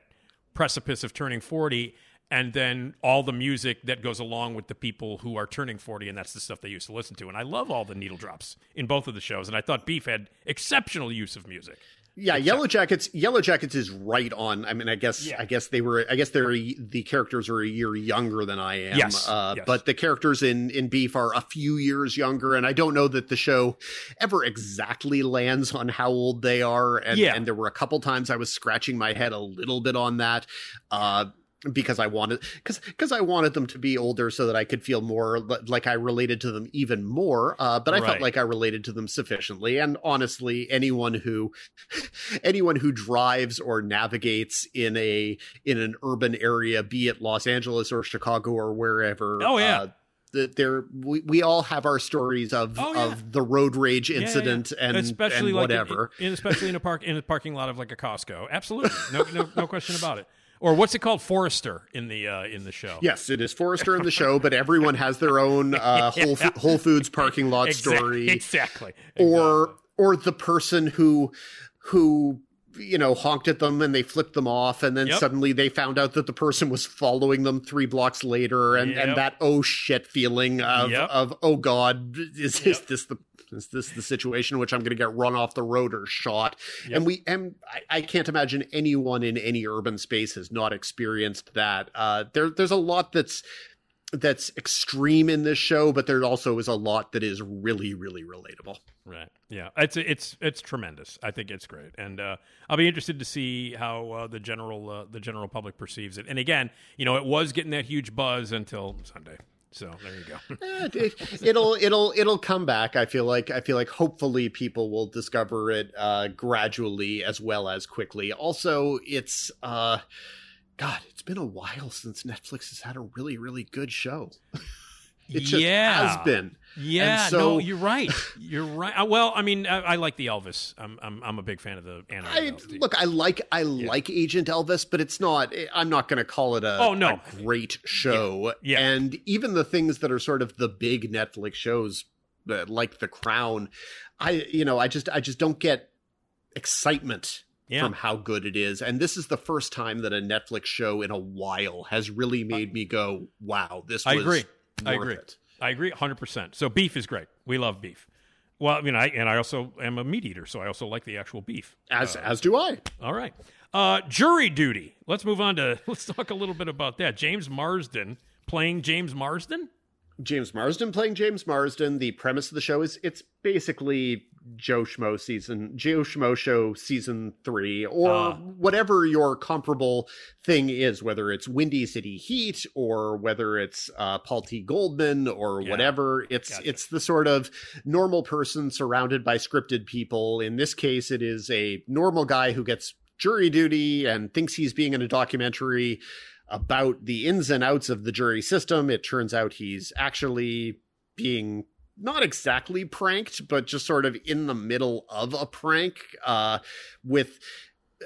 precipice of turning 40 and then all the music that goes along with the people who are turning 40 and that's the stuff they used to listen to. And i love all the needle drops in both of the shows. And i thought beef had exceptional use of music yeah yellow jackets yellow jackets is right on i mean i guess i guess they were i guess they're the characters are a year younger than i am Yes, uh yes. but the characters in in beef are a few years younger and i don't know that the show ever exactly lands on how old they are and Yeah. and there were a couple times i was scratching my head a little bit on that uh because I wanted because because I wanted them to be older so that I could feel more li- like I related to them even more. Uh, but I felt like I related to them sufficiently. And honestly, anyone who anyone who drives or navigates in a in an urban area, be it Los Angeles or Chicago or wherever, Oh, yeah. uh, the, there we, we all have our stories of Oh, yeah. of the road rage Yeah, yeah, yeah. incident and especially and like in- whatever. in, especially in a park in a parking lot of like a costco absolutely no no, no question about it or what's it called forester in the uh in the show Yes, it is Forrester in the show, but everyone has their own uh, Whole, Fo- Whole Foods parking lot Exact- story, exactly or or the person who who you know honked at them and they flipped them off, and then Yep. suddenly they found out that the person was following them three blocks later, and Yep. and that oh shit feeling of Yep. of oh god, is, is this the is this the situation in which I'm going to get run off the road or shot? Yep. And we and I, I can't imagine anyone in any urban space has not experienced that. Uh, there, there's a lot that's that's extreme in this show, but there also is a lot that is really, really relatable. Right. Yeah. It's it's it's tremendous. I think it's great, and uh, I'll be interested to see how uh, the general uh, the general public perceives it. And again, you know, it was getting that huge buzz until Sunday. So there you go. Eh, it, it'll it'll it'll come back. I feel like I feel like hopefully people will discover it uh, gradually as well as quickly. Also, it's uh, God, it's been a while since Netflix has had a really really good show. it just Yeah. has been. Yeah. And so no, you're right. You're right. Uh, well, I mean, I, I like the Elvis. I'm, I'm I'm a big fan of the anime. I, Elvis. look, I like I like Agent Elvis, but it's not. I'm not going to call it a, Oh, no. a great show. Yeah. and even the things that are sort of the big Netflix shows, uh, like The Crown, I you know I just I just don't get excitement Yeah. from how good it is. And this is the first time that a Netflix show in a while has really made me go, "Wow, this." I was agree. I agree. it." I agree 100%. So beef is great. We love beef. Well, I mean, I and I also am a meat eater, so I also like the actual beef. As as do I. All right. Uh, jury duty. Let's move on to let's talk a little bit about that. James Marsden playing James Marsden. James Marsden playing James Marsden. The premise of the show is it's basically Joe Schmo season, Joe Schmo show season three, or Ah. whatever your comparable thing is, whether it's Windy City Heat or whether it's uh, Paul T. Goldman or Yeah. whatever. It's Gotcha. it's the sort of normal person surrounded by scripted people. In this case, it is a normal guy who gets jury duty and thinks he's being in a documentary about the ins and outs of the jury system. It turns out he's actually being not exactly pranked, but just sort of in the middle of a prank uh, with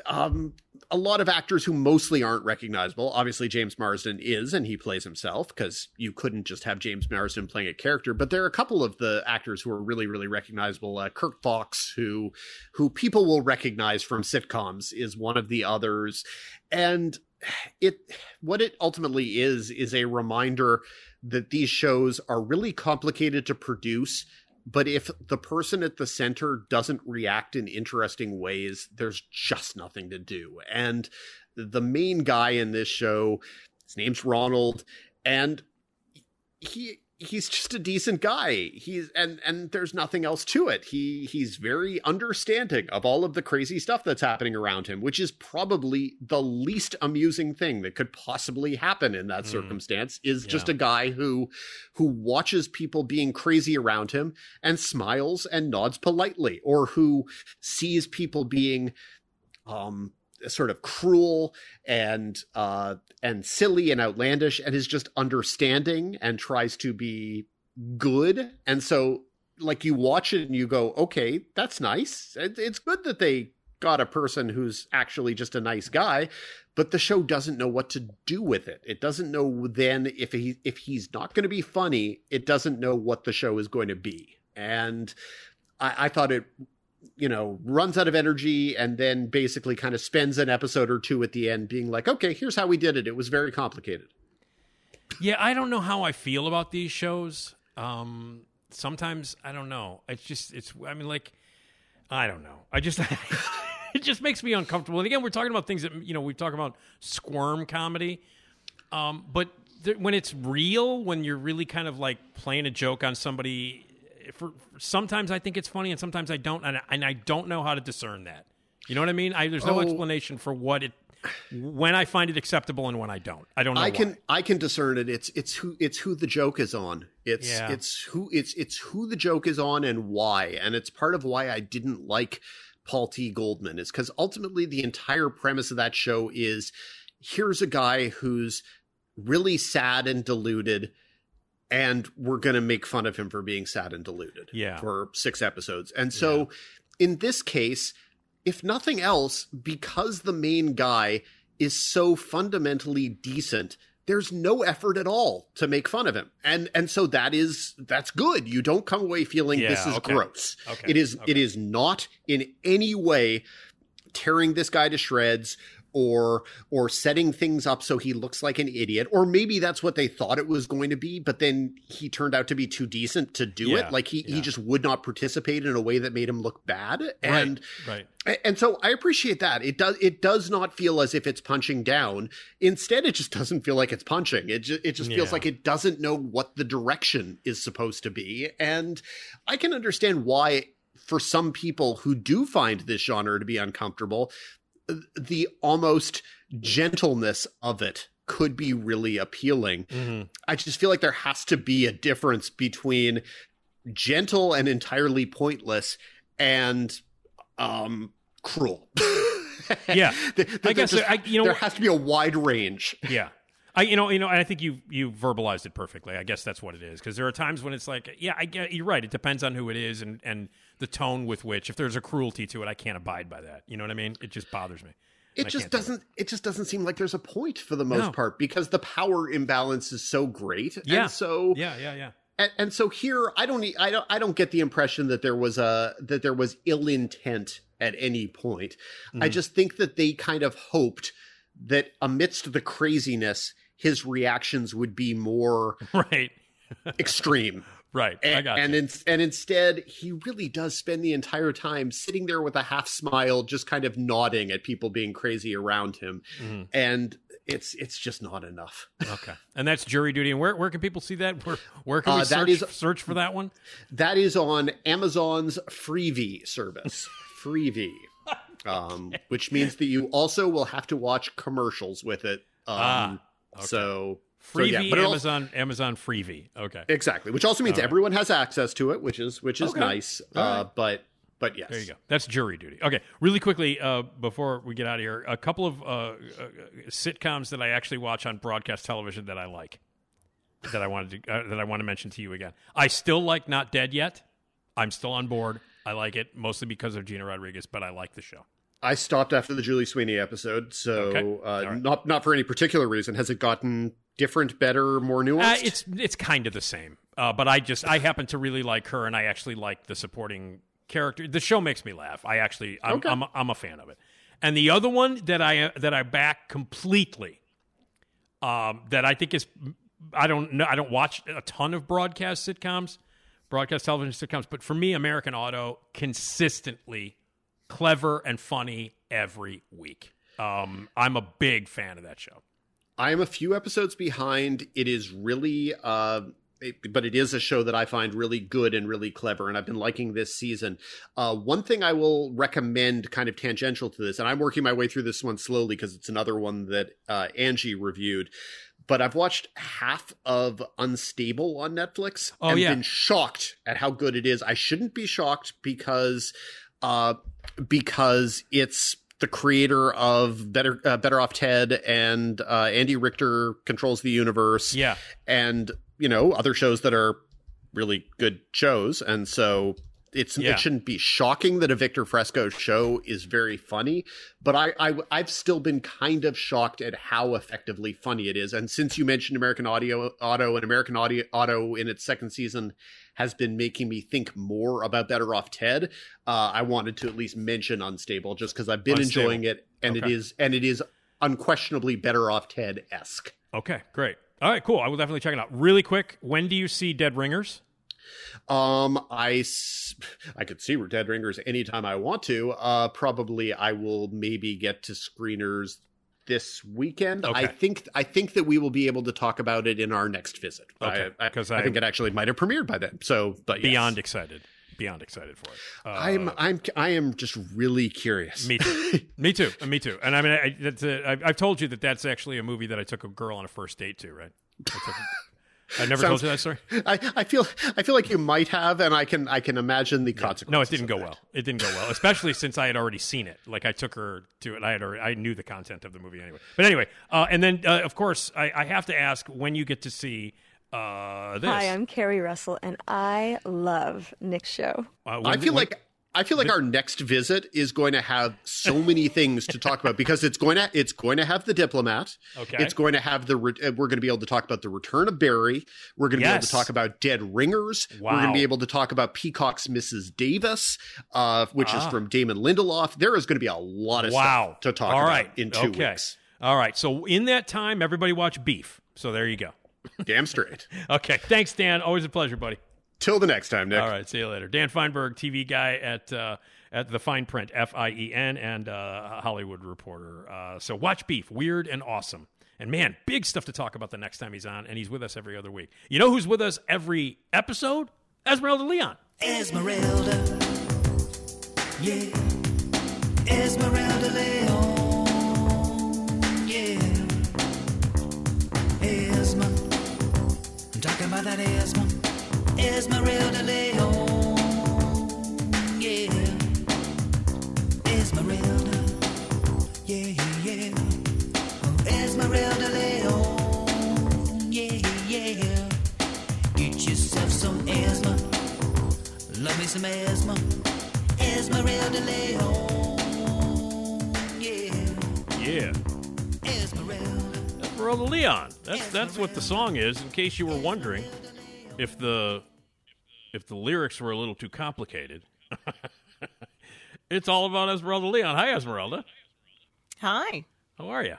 um, a lot of actors who mostly aren't recognizable. Obviously, James Marsden is, and he plays himself because you couldn't just have James Marsden playing a character. But there are a couple of the actors who are really, really recognizable. Uh, Kirk Fox, who who people will recognize from sitcoms, is one of the others, and it what it ultimately is is a reminder that these shows are really complicated to produce but if the person at the center doesn't react in interesting ways there's just nothing to do. And the main guy in this show his name's Ronald and he he's just a decent guy. He's and and there's nothing else to it. He he's very understanding of all of the crazy stuff that's happening around him which is probably the least amusing thing that could possibly happen in that Mm. circumstance is just a guy who who watches people being crazy around him and smiles and nods politely or who sees people being um sort of cruel and uh and silly and outlandish and is just understanding and tries to be good. And so like you watch it and you go okay that's nice. It- it's good that they got a person who's actually just a nice guy but the show doesn't know what to do with it. It doesn't know then if he if he's not going to be funny it doesn't know what the show is going to be. And i, I thought it you know, runs out of energy and then basically kind of spends an episode or two at the end being like, okay, here's how we did it. It was very complicated. Yeah, I don't know how I feel about these shows. Um, sometimes I don't know. It's just it's. I mean, like I don't know. I just it just makes me uncomfortable. And again, we're talking about things that you know we talk about squirm comedy, um, but th- when it's real, when you're really kind of like playing a joke on somebody, for sometimes I think it's funny and sometimes I don't, and I, and I don't know how to discern that. You know what I mean? I, there's no Oh. explanation for what it when I find it acceptable and when I don't. I don't know. I why. can I can discern it. It's it's who it's who the joke is on. It's Yeah. it's who it's it's who the joke is on and why. And it's part of why I didn't like Paul T. Goldman is because ultimately the entire premise of that show is here's a guy who's really sad and deluded and we're going to make fun of him for being sad and deluded Yeah. for six episodes. And so in this case, if nothing else, because the main guy is so fundamentally decent, there's no effort at all to make fun of him. And and so that is that's good. You don't come away feeling this is okay. gross. Okay, It is okay. it is not in any way tearing this guy to shreds or or setting things up so he looks like an idiot or maybe that's what they thought it was going to be but then he turned out to be too decent to do Yeah, it like he, yeah. he just would not participate in a way that made him look bad and right. a- and so I appreciate that. It does it does not feel as if it's punching down. Instead, it just doesn't feel like it's punching. It just, it just feels Yeah. like it doesn't know what the direction is supposed to be. And I can understand why for some people who do find this genre to be uncomfortable, the almost gentleness of it could be really appealing. Mhm. I just feel like there has to be a difference between gentle and entirely pointless and um cruel. Yeah. Th- th- I guess there I- you know there has to be a wide range. Yeah. I, you know, you know, and I think you you verbalized it perfectly. I guess that's what it is. Because there are times when it's like, yeah, I get you're right. It depends on who it is and and the tone with which. If there's a cruelty to it, I can't abide by that. You know what I mean? It just bothers me. It just doesn't it just doesn't seem like there's a point for the most No. part because the power imbalance is so great. Yeah. And so Yeah, yeah, yeah. and, and so here I don't I don't I don't get the impression that there was a that there was ill intent at any point. I Mm-hmm. just think that they kind of hoped that amidst the craziness his reactions would be more Right. extreme. Right. I And, got and, in, and instead, he really does spend the entire time sitting there with a half smile, just kind of nodding at people being crazy around him. Mm-hmm. And it's it's just not enough. Okay. And that's jury duty. And where where can people see that? Where where can we Uh, search is- search for that one? That is on Amazon's Freevee service. Freevee. Um, which means that you also will have to watch commercials with it. Um, Ah, okay. So, so Freebie, yeah, but it also- Amazon Amazon Freebie. Okay. exactly, which also means All right. everyone has access to it, which is which is Okay. nice. Uh, right. But but yes, There you go. That's jury duty. Okay, really quickly uh, before we get out of here, a couple of uh, uh, sitcoms that I actually watch on broadcast television that I like, that I wanted to uh, that I want to mention to you again. I still like Not Dead Yet. I'm still on board. I like it mostly because of Gina Rodriguez, but I like the show. I stopped after the Julia Sweeney episode, so Okay. uh, right. not not for any particular reason. Has it gotten different, better, more Uh, nuanced? it's it's kind of the same, uh, but I just I happen to really like her, and I actually like the supporting character. The show makes me laugh. I actually I'm Okay. I'm, I'm a fan of it. And the other one that I that I back completely, um, that I think is I don't know I don't watch a ton of broadcast sitcoms, broadcast television sitcoms, but for me, American Auto consistently clever and funny every week. Um, I'm a big fan of that show. I am a few episodes behind. It is really, uh, it- but it is a show that I find really good and really clever, and I've been liking this season. Uh, one thing I will recommend, kind of tangential to this, and I'm working my way through this one slowly because it's another one that uh, Angie reviewed. But I've watched half of Unstable on Netflix Oh, and yeah. been shocked at how good it is. I shouldn't be shocked because uh, because it's the creator of Better uh, Better Off Ted and uh, Andy Richter controls the universe Yeah. and you know other shows that are really good shows and so it's Yeah. it shouldn't be shocking that a Victor Fresco show is very funny but I, I I've still been kind of shocked at how effectively funny it is and since you mentioned American Audio Auto and American Audio Auto in its second season has been making me think more about Better Off Ted uh, I wanted to at least mention Unstable just because I've been Unstable. enjoying it and it Okay. is and it is unquestionably Better Off Ted esque Okay, great. All right, cool. I will definitely check it out. Really quick, when do you see Dead Ringers? Um, I, I could see Dead Ringers anytime I want to. Uh, probably I will maybe get to screeners this weekend. Okay. I think I think that we will be able to talk about it in our next visit. Okay, I, I, I I- think it actually might have premiered by then. So, but yes. Beyond excited. Beyond excited for it. Uh, I'm I'm I am just really curious. me too. me too. Uh, Me too. And I mean, I, that's a, I've, I've told you that that's actually a movie that I took a girl on a first date to, right? I, took, I never told you that story. I, I feel I feel like you might have, and I can I can imagine the consequences. No, it didn't of go that. well. It didn't go well, especially since I had already seen it. Like I took her to it. I had already, I knew the content of the movie anyway. But anyway, uh, and then uh, of course I, I have to ask when you get to see uh, this. Hi, I'm Keri Russell, and I love Nick's show. Uh, when- I feel when- like I feel like our next visit is going to have so many things to talk about because it's going to it's going to have the diplomat. Okay. It's going to have the re- uh, we're going to be able to talk about the return of Barry. We're going to be able to talk about Dead Ringers. Wow. We're going to be able to talk about Peacock's Mrs. Davis, uh, which is Ah. from Damon Lindelof. There is going to be a lot of Wow. stuff to talk All about right. in two okay. weeks. All right. So in that time, everybody watch Beef. So there you go. Damn straight. Okay. Thanks, Dan. Always a pleasure, buddy. Till the next time, Nick. All right. See you later. Dan Fienberg, TV guy at uh, at the Fien Print, F I E N, and uh, Hollywood Reporter. Uh, so watch Beef. Weird and awesome. And man, big stuff to talk about the next time he's on, and he's with us every other week. You know who's with us every episode? Esmeralda Leon. Esmeralda. Yeah. Esmeralda Leon. Yeah. Esma. I'm talking about that Esma. What the song is. In case you were wondering, if the if the lyrics were a little too complicated, it's all about Esmeralda Leon. Hi, Esmeralda. Hi. How are you?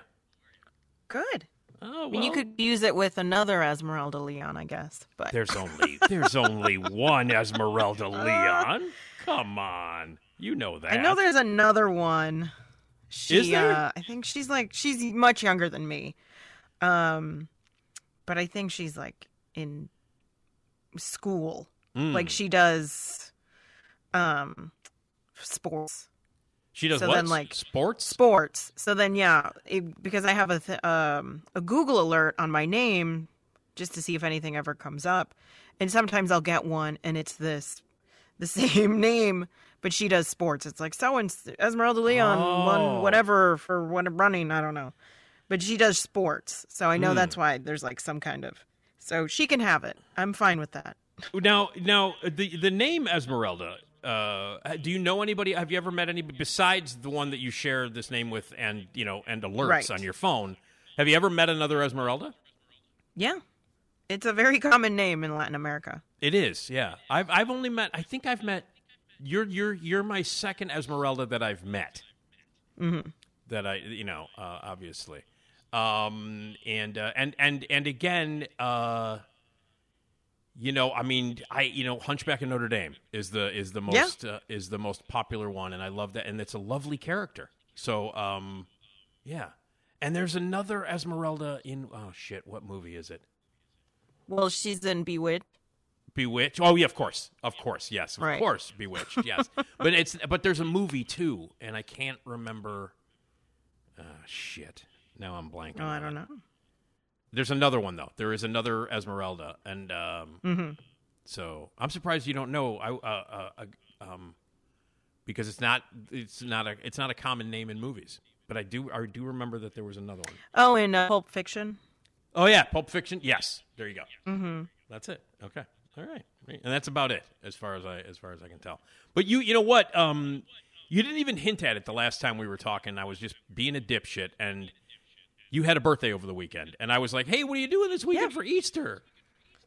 Good. Oh, I mean, you could use it with another Esmeralda Leon, I guess. But There's only there's only one Esmeralda Leon. Come on, you know that. I know there's another one. She, Is there? Uh, I think she's like she's much younger than me, um, but I think she's like in school. Mm. Like she does, um, sports. She does so what? then, like, sports. Sports. So then, yeah, it, because I have a th- um a Google alert on my name, just to see if anything ever comes up, and sometimes I'll get one, and it's this, the same name, but she does sports. It's like so and Esmeralda Leon Oh. won whatever for what running. I don't know, but she does sports, so I know Hmm. that's why there's like some kind of. So she can have it. I'm fine with that. Now, now the the name Esmeralda. Uh, do you know anybody? Have you ever met anybody besides the one that you share this name with, and you know, and alerts Right. on your phone? Have you ever met another Esmeralda? Yeah, it's a very common name in Latin America. It is, yeah. I've I've only met. I think I've met. You're you're you're my second Esmeralda that I've met. Mm-hmm. That I you know uh, obviously, um and uh, and and and again uh. You know, I mean, I you know, Hunchback of Notre Dame is the is the Yeah. most uh, is the most popular one, and I love that, and it's a lovely character. So, um, yeah, and there's another Esmeralda in oh shit, what movie is it? Well, she's in Bewitched. Bewitched. Oh yeah, of course, of course, yes, of Right. course, Bewitched. Yes, but it's but there's a movie too, and I can't remember. Uh, shit. Now I'm blanking. Oh, I don't it. know. There's another one though. There is another Esmeralda, and um, Mm-hmm. so I'm surprised you don't know. I uh, uh, uh, um, because it's not it's not a it's not a common name in movies. But I do I do remember that there was another one. Oh, in uh, Pulp Fiction. Oh yeah, Pulp Fiction. Yes, there you go. Mm-hmm. That's it. Okay. All right. Great. And that's about it as far as I as far as I can tell. But you you know what? Um you didn't even hint at it the last time we were talking. I was just being a dipshit and you had a birthday over the weekend and I was like, "Hey, what are you doing this weekend for Easter?"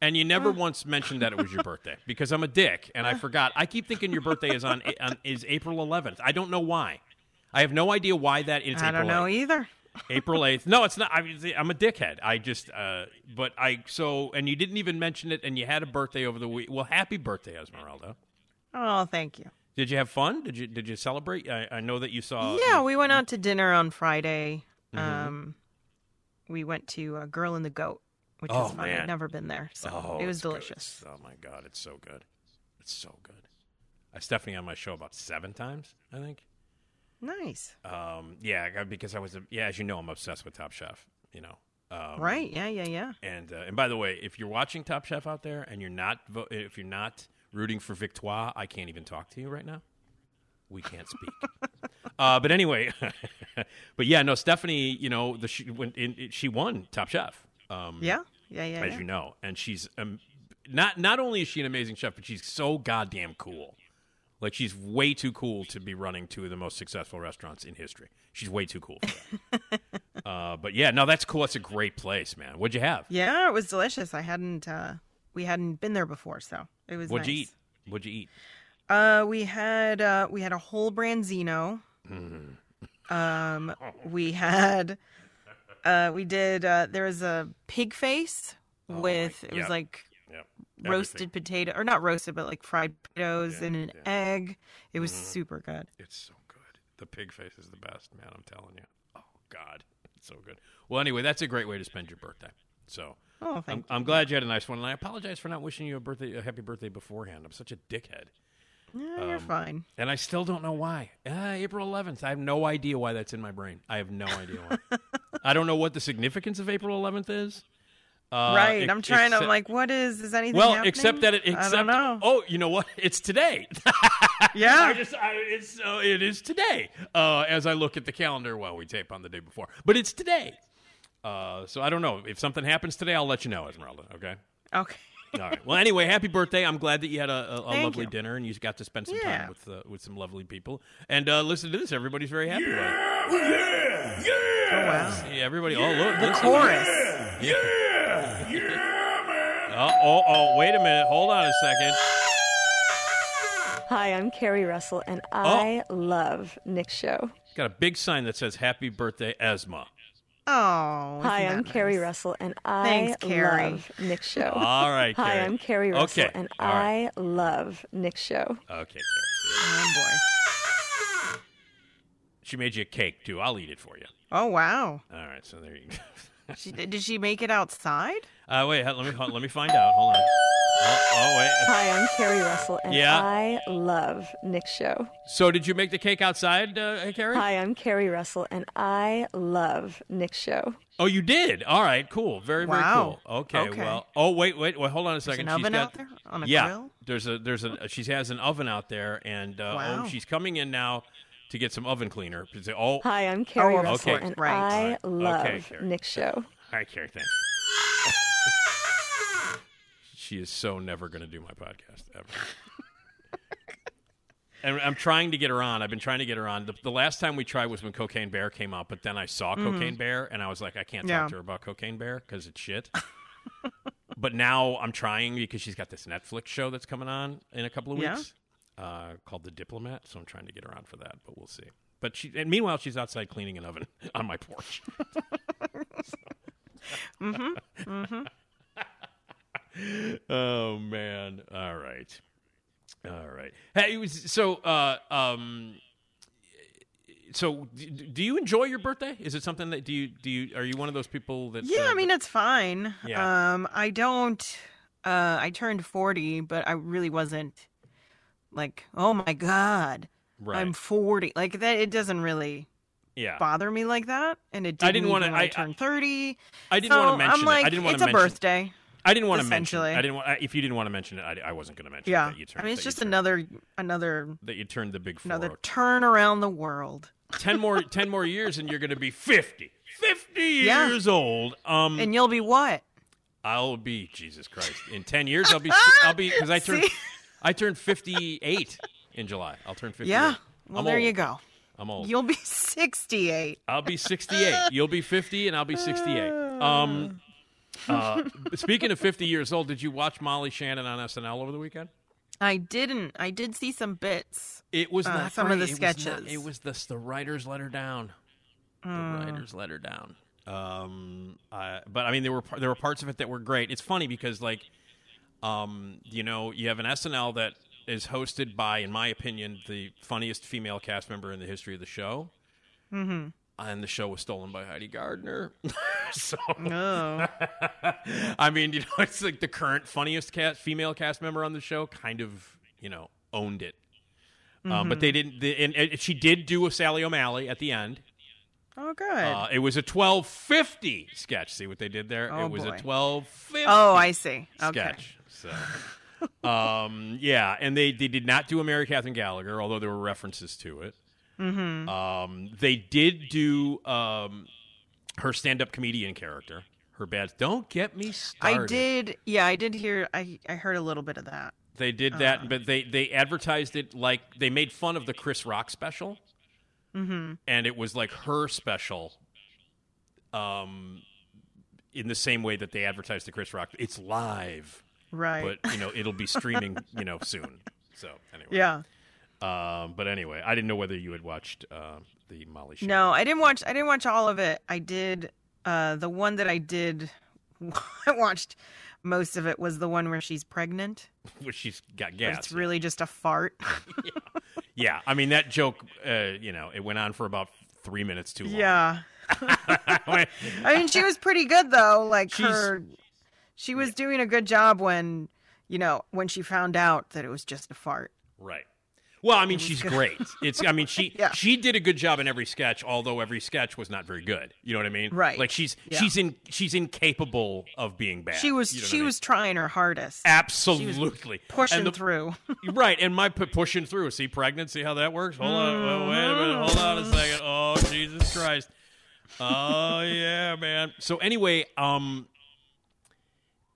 And you never once mentioned that it was your birthday because I'm a dick and I forgot. I keep thinking your birthday is on, on is April 11th. I don't know why. I have no idea why that is. I April don't know 8th. either. April 8th. No, it's not. I mean, I'm a dickhead. I just, uh, but I, so, and you didn't even mention it, and you had a birthday over the week. Well, happy birthday, Esmeralda. Oh, thank you. Did you have fun? Did you, did you celebrate? I, I know that you saw. yeah, we went out to dinner on Friday. Mhm. Um, we went to uh, Girl and the Goat, which Oh, was man. I'd never been there, so Oh, it was delicious. Oh my God, it's so good. It's so good. I Stephanie on my show about seven times, I think. Nice. Um, yeah, because I was, yeah, as you know, I'm obsessed with Top Chef. You know, um, right? Yeah, yeah, yeah. And uh, and by the way, if you're watching Top Chef out there and you're not vo- if you're not rooting for Victoire, I can't even talk to you right now. We can't speak. uh, but anyway, but yeah, no, Stephanie, you know, the she, when, in, she won Top Chef. Um, Yeah, yeah, yeah. as yeah. you know, and she's um, not not only is she an amazing chef, but she's so goddamn cool. Like she's way too cool to be running two of the most successful restaurants in history. She's way too cool for that. uh, but yeah, no, that's cool. That's a great place, man. What'd you have? Yeah, it was delicious. I hadn't uh we hadn't been there before, so it was What'd you eat? What'd you eat? Uh we had uh we had a whole branzino. Mm-hmm. Um we had uh we did uh there was a pig face with it was Oh yeah. like Yep. roasted potato or not roasted but like fried potatoes and an egg. It was super good. It's so good. The pig face is the best, man. I'm telling you. Oh God, it's so good. Well, anyway, that's a great way to spend your birthday. So Oh, I'm, thank I'm glad you had a nice one, and I apologize for not wishing you a birthday, a happy birthday beforehand. I'm such a dickhead, Um, you're fine. and I still don't know why. Uh, April 11th. I have no idea why that's in my brain. I have no idea why. I don't know what the significance of April 11th is. Uh, right. ex- I'm trying to. I'm like, what is? Is anything? Well, happening? except that it, except I don't know. oh, you know what? It's today. Yeah. I just I, it's uh, it is today. Uh, as I look at the calendar, well, we tape on the day before, but it's today. Uh, so I don't know if something happens today. I'll let you know, Esmeralda. Okay. Okay. All right. Well, anyway, happy birthday! I'm glad that you had a, a, a lovely you. dinner and you got to spend some Yeah. time with uh, with some lovely people. And uh, listen to this. Everybody's very happy. about it. Oh wow. See, everybody. Oh, look. The listen. chorus. Oh, oh, oh, wait a minute. Hold on a second. Hi, I'm Keri Russell, and Oh. I love Nick's show. Got a big sign that says "Happy Birthday, Esma." Oh. Hi, I'm that Keri? Russell, and I Thanks, Keri. love Nick's show. All right, Hi, Keri. I'm Keri Russell, Okay, and all right. I love Nick's show. Okay, Keri. Oh boy. She made you a cake too. I'll eat it for you. Oh wow. All right, so there you go. She, did she make it outside? Uh, wait, let me let me find out. Hold on. Oh, oh, wait. Hi, I'm Keri Russell, and Yeah. I love Nick's show. So did you make the cake outside, uh, Keri? Hi, I'm Keri Russell, and I love Nick's show. Oh, you did. All right, cool. Very very Wow. cool. Okay, Okay. well. Oh, wait, wait, wait. Hold on a second. There's second. an She's oven got out there on a yeah. grill. There's a there's a she has an oven out there, and uh, Wow. oh, she's coming in now to get some oven cleaner. She's Oh, Hi, I'm Keri Oh, Russell, course, and right. I All right. love Okay, Keri. Nick's show. all right, Keri. Thanks. she is so never going to do my podcast ever. and I'm trying to get her on. I've been trying to get her on. The, the last time we tried was when Cocaine Bear came out, but then I saw mm. Cocaine Bear and I was like, I can't Yeah. talk to her about Cocaine Bear because it's shit. but now I'm trying because she's got this Netflix show that's coming on in a couple of Yeah. Uh, called The Diplomat. So I'm trying to get on for that, but we'll see. But she, and meanwhile, she's outside cleaning an oven on my porch. Mhm mhm Oh man! All right, all right. Hey, it was- so uh, um, so do you enjoy your birthday? Is it something that do you do you are you one of those people that? Yeah, uh, I mean it's fine. Yeah. Um, I don't. Uh, I turned forty, but I really wasn't like, oh my god, right? I'm forty. Like that, it doesn't really yeah, bother me like that, and it didn't I didn't wanna- I, I- I- turned thirty. I didn't so want to mention. I'm like, it. I didn't want it's to a mention. birthday. I didn't want to mention. It. I didn't want. I- If you didn't want to mention it, I, I wasn't going to mention. It. Yeah, that you turned, I mean it's just turned- another another that you turned the big four. another turn around the world. ten more ten more years, and you're going to be 50. 50 Yeah. years old. Um, And you'll be what? I'll be Jesus Christ. In ten years, I'll be I'll be because I turned? I turned fifty eight in July. I'll turn fifty. Yeah. Well, I'm there old. you go. I'm old. You'll be sixty-eight. I'll be sixty eight. You'll be fifty, and I'll be sixty eight. Um. Uh, speaking of 50 years old, did you watch Molly Shannon on SNL over the weekend? I didn't. I did see some bits. It was Uh, not some of the It was not- sketches. It was, the the writers let her down. The Mm. writers let her down. Um, I, but I mean, there were there were parts of it that were great. It's funny because like, um, you know, you have an SNL that is hosted by, in my opinion, the funniest female cast member in the history of the show. Mm-hmm. And the show was stolen by Heidi Gardner. so, Oh, I mean, you know, it's like the current funniest cast, female cast member on the show kind of, you know, owned it. Um, but they didn't. The, and, and she did do a Sally O'Malley at the end. oh, good. Uh, it was a twelve fifty sketch. See what they did there? Oh, it was boy. a twelve fifty. oh, I see. Okay. Sketch. So, um, yeah, and they they did not do a Mary Catherine Gallagher, although there were references to it. Mm-hmm. Um, they did do um, her stand-up comedian character. Her bad. Don't get me started. I did. Yeah, I did hear. I I heard a little bit of that. They did that, but they they advertised it like they made fun of the Chris Rock special, mm-hmm. and it was like her special. Um, in the same way that they advertised the Chris Rock, it's live, Right. but you know it'll be streaming, you know, soon. So anyway, yeah. Um, but anyway, I didn't know whether you had watched uh, the Molly. show. No, I didn't watch. I didn't watch all of it. I did. Uh, the one that I did, I watched most of it was the one where she's pregnant. where she's got gas. It's really just a fart. yeah. yeah. I mean that joke. Uh, you know, it went on for about three minutes too long. yeah. I I mean, she was pretty good though. Like She's- her, she was doing a good job when, you know, when she found out that it was just a fart. Right. Well, I mean, she's good. great. It's. I mean, she Yeah. she did a good job in every sketch, although every sketch was not very good. You know what I mean? Right. Like she's Yeah. she's in she's incapable of being bad. She was You know she I mean? was trying her hardest, absolutely pushing the- through. right, and my pu- pushing through. See, pregnant. See how that works. Hold on. Wait, wait a minute. Hold on a second. Oh, Jesus Christ. Oh yeah, man. So anyway, um,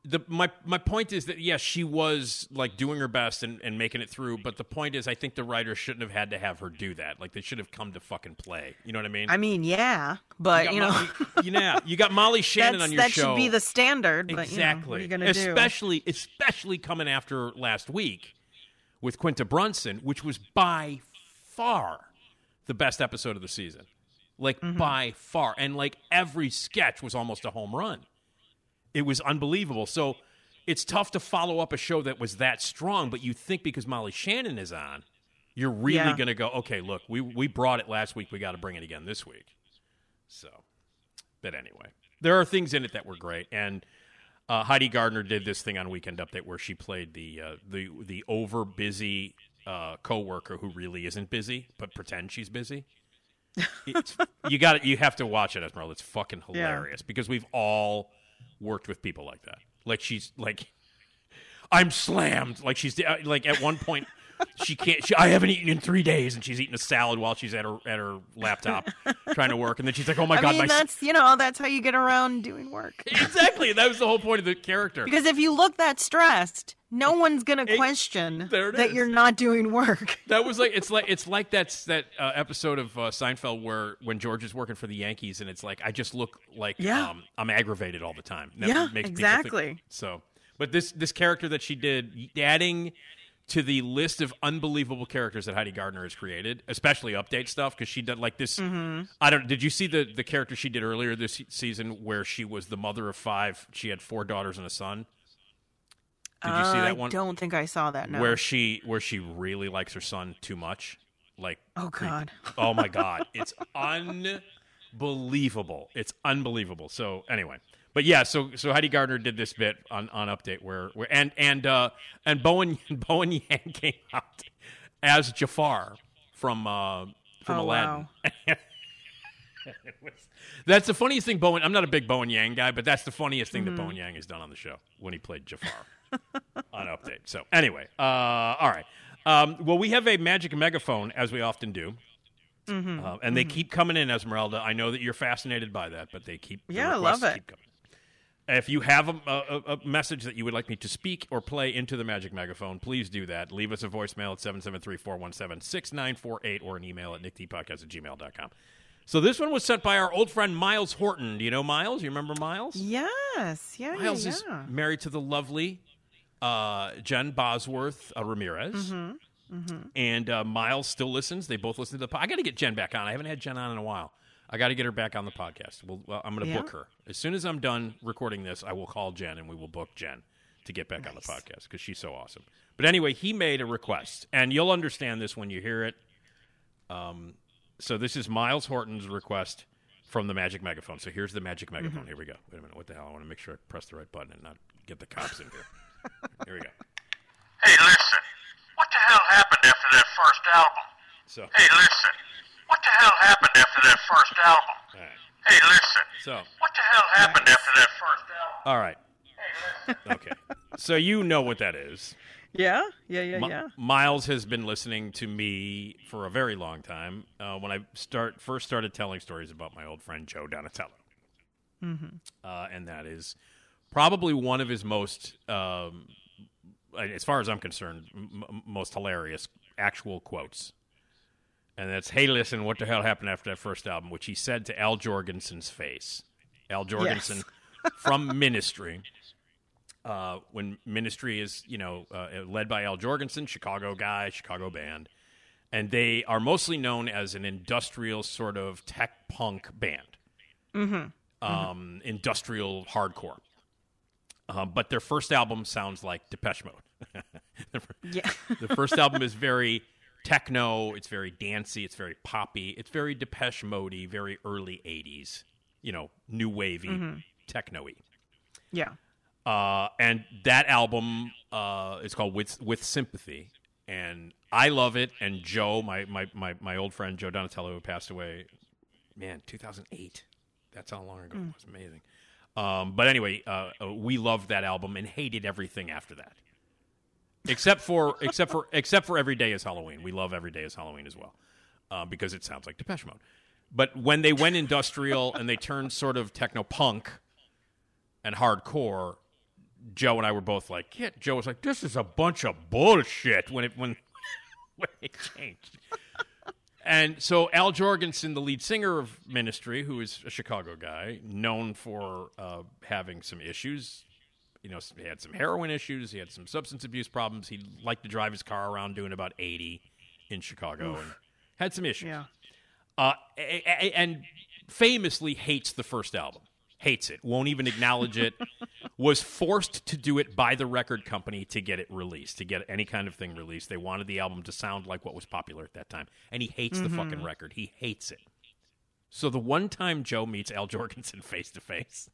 the my my point is that yes, she was like doing her best and, and making it through. But the point is, I think the writers shouldn't have had to have her do that. Like they should have come to fucking play. You know what I mean? I mean, yeah, but got you know, Molly, you know, you got Molly Shannon on your that show. That should be the standard. But exactly. you know, what are you gonna do? especially, especially coming after last week with Quinta Brunson, which was by far the best episode of the season. Like Mm-hmm. by far, and like every sketch was almost a home run. It was unbelievable. So it's tough to follow up a show that was that strong. But you think because Molly Shannon is on, you're really Yeah. going to go, okay, look, we we brought it last week. We got to bring it again this week. So, but anyway, there are things in it that were great, and uh, Heidi Gardner did this thing on Weekend Update where she played the uh, the the over busy uh, coworker who really isn't busy but pretend she's busy. You got it. You have to watch it, Esmeralda. It's fucking Yeah. hilarious because we've all worked with people like that. Like she's like, I'm slammed. Like she's uh, like at one point. She can't. She, I haven't eaten in three days, and she's eating a salad while she's at her at her laptop trying to work. And then she's like, "Oh my I god, mean, my s-" that's you know, that's how you get around doing work. exactly." That was the whole point of the character. Because if you look that stressed, no one's gonna question it that is. you're not doing work. That was like it's like it's like that's that uh, episode of uh, Seinfeld where when George is working for the Yankees and it's like I just look like Yeah. um, I'm aggravated all the time. That Yeah, makes people think- exactly. so, but this this character that she did, adding to the list of unbelievable characters that Heidi Gardner has created, especially update stuff because she did like this. Mm-hmm. I don't. Did you see the the character she did earlier this season where she was the mother of five? She had four daughters and a son. Did you see that one? I don't think I saw that. No. where she where she really likes her son too much like Oh. God. oh my god it's unbelievable it's unbelievable so anyway but yeah so so heidi gardner did this bit on on update where where and and uh and bowen bowen yang came out as jafar from uh from Oh, aladdin wow. Was- that's the funniest thing bowen i'm not a big bowen yang guy but that's the funniest thing Mm-hmm. that bowen yang has done on the show when he played jafar on update. So anyway, uh, all right. Um, well, we have a magic megaphone as we often do, Mm-hmm. uh, and they keep coming in, Esmeralda. I know that you're fascinated by that, but they keep the Yeah, I love it. keep coming. If you have a, a, a message that you would like me to speak or play into the magic megaphone, please do that. Leave us a voicemail at 773-417-6948 or an email at nickdpodcast at gmail.com. So this one was sent by our old friend Miles Horton. Do you know Miles? You remember Miles? Yes. Yeah. Miles yeah, is married to the lovely uh, Jen Bosworth uh, Ramirez. Mm-hmm. And uh, Miles still listens. They both listen to the pod. I got to get Jen back on. I haven't had Jen on in a while. I got to get her back on the podcast. Well, well I'm going to Yeah? book her. As soon as I'm done recording this, I will call Jen and we will book Jen to get back on the podcast because she's so awesome. But anyway, he made a request, and you'll understand this when you hear it. Um, so this is Miles Horton's request from the Magic Megaphone. So here's the Magic Megaphone. Here we go. Wait a minute. What the hell? I want to make sure I press the right button and not get the cops in here. Here we go. Hey, listen. What the hell happened after that first album? So, Hey, listen. What the hell happened after that first album? all right. Hey, listen. So, What the hell happened after that first album? all right. Okay. So you know what that is. Yeah. Yeah. Yeah. Mi- yeah. Miles has been listening to me for a very long time. Uh, when I start first started telling stories about my old friend Joe Donatello, uh, and that is probably one of his most um, as far as I'm concerned, m- m- most hilarious actual quotes. And that's, "Hey, listen, what the hell happened after that first album?" Which he said to Al Jourgensen's face. Al Jourgensen from Ministry. Uh, when Ministry is, you know, uh, led by Al Jourgensen, Chicago guy, Chicago band, and they are mostly known as an industrial sort of tech punk band, Mm-hmm. um, industrial hardcore. Uh, but their first album sounds like Depeche Mode. the, Yeah. the first album is very techno. It's very dancey. It's very poppy. It's very Depeche Modey, very early '80s. You know, new wavy, Mhm. techno-y. Yeah. Uh, and that album uh, is called with with sympathy, and I love it. And Joe, my my my, my old friend Joe Donatello, who passed away, man, 2008. That's how long ago it was. Amazing. Um, but anyway, uh, uh, we loved that album and hated everything after that, except for except for except for Every Day is Halloween. We love Every Day is Halloween as well uh, because it sounds like Depeche Mode. But when they went industrial and they turned sort of techno punk and hardcore, Joe and I were both like, yeah. Joe was like, this is a bunch of bullshit when it when when it changed. and so Al Jourgensen, the lead singer of Ministry, who is a Chicago guy, known for uh, having some issues. You know, he had some heroin issues. He had some substance abuse problems. He liked to drive his car around doing about eighty in Chicago, Oof. and had some issues. Yeah. Uh, and famously hates the first album. Hates it. Won't even acknowledge it. was forced to do it by the record company to get it released, to get any kind of thing released. They wanted the album to sound like what was popular at that time. And he hates the fucking Mhm. record. He hates it. So the one time Joe meets Al Jourgensen face to face,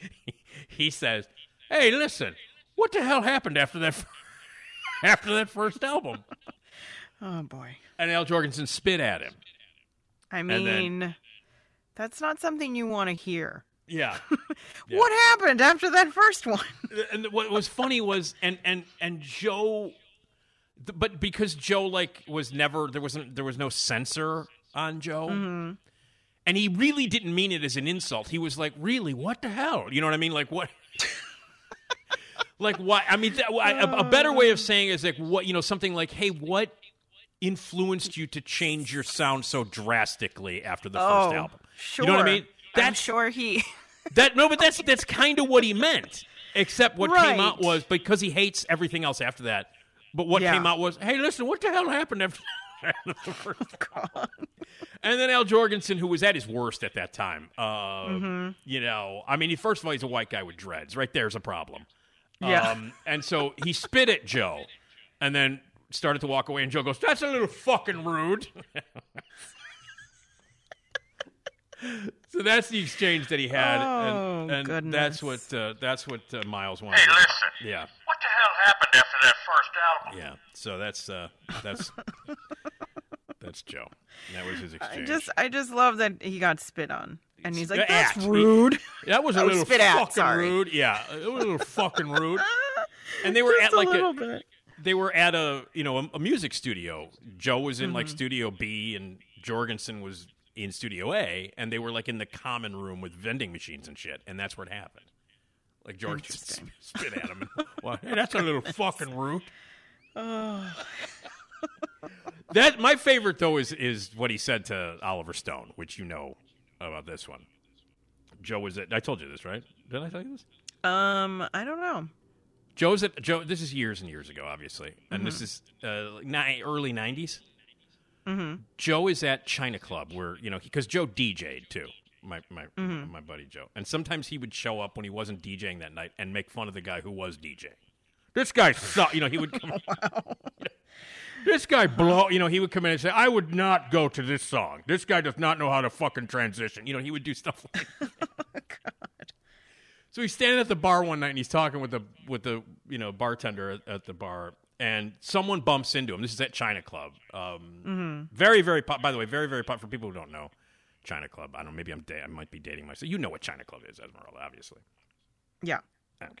he says, "Hey, listen, what the hell happened after that after that first album?" Oh boy. And Al Jourgensen spit at him. I then- mean, that's not something you want to hear. Yeah. What happened after that first one? and what was funny was and and and Joe but because Joe like was never there wasn't there was no censor on Joe. Mm-hmm. And he really didn't mean it as an insult. He was like, "Really? What the hell?" You know what I mean? Like what Like what I mean that, a, a better way of saying is like what, you know, something like, "Hey, what influenced you to change your sound so drastically after the oh, first album?" Sure. You know what I mean? I'm sure he. That no, but that's that's kind of what he meant. Except what came out was because he hates everything else after that. But what Yeah. came out was, hey, listen, what the hell happened after? the first and then Al Jourgensen, who was at his worst at that time, uh, Mhm. you know, I mean, he, first of all, he's a white guy with dreads. Right there's a problem. Yeah. Um, and so he spit at Joe, and then started to walk away. And Joe goes, "That's a little fucking rude." so that's the exchange that he had, Oh, and, and goodness. that's what uh, that's what uh, Miles wanted. Hey, listen. Yeah, What the hell happened after that first album? yeah. So that's uh, that's that's Joe. That was his exchange. I just, I just love that he got spit on, and he's like, At. "That's He- rude." That was a Oh, little spit fucking sorry. rude. Yeah, it was a little fucking rude. And they were Just at a like little a, they were at a you know a, a music studio. Joe was in like Mhm. Studio B, and Jourgensen was in Studio A, and they were like in the common room with vending machines and shit, and that's where it happened. Like George just sp- spit at him. Well, hey, that's a little fucking rude. Oh. That my favorite though is is what he said to Oliver Stone, which you know about this one. Joe was at. I told you this, right? Did I tell you this? Um, I don't know. Joe's at Joe. This is years and years ago, obviously, and this Mhm. is uh, ni- early '90s. Mm-hmm. Joe is at China Club, where you know because Joe DJ'd too. My my Mhm. my buddy Joe, and sometimes he would show up when he wasn't DJing that night and make fun of the guy who was DJing. This guy suck. You know he would come. This guy blow. You know he would come in and say, "I would not go to this song. This guy does not know how to fucking transition." You know he would do stuff like. So he's standing at the bar one night and he's talking with the with the you know bartender at, at the bar, and someone bumps into him. This is at China Club. Um, Mhm. Very very pop. By the way, very very pop for people who don't know China Club. I don't. know, Maybe I'm da- I might be dating myself. You know what China Club is, Esmeralda, obviously. Yeah. Okay.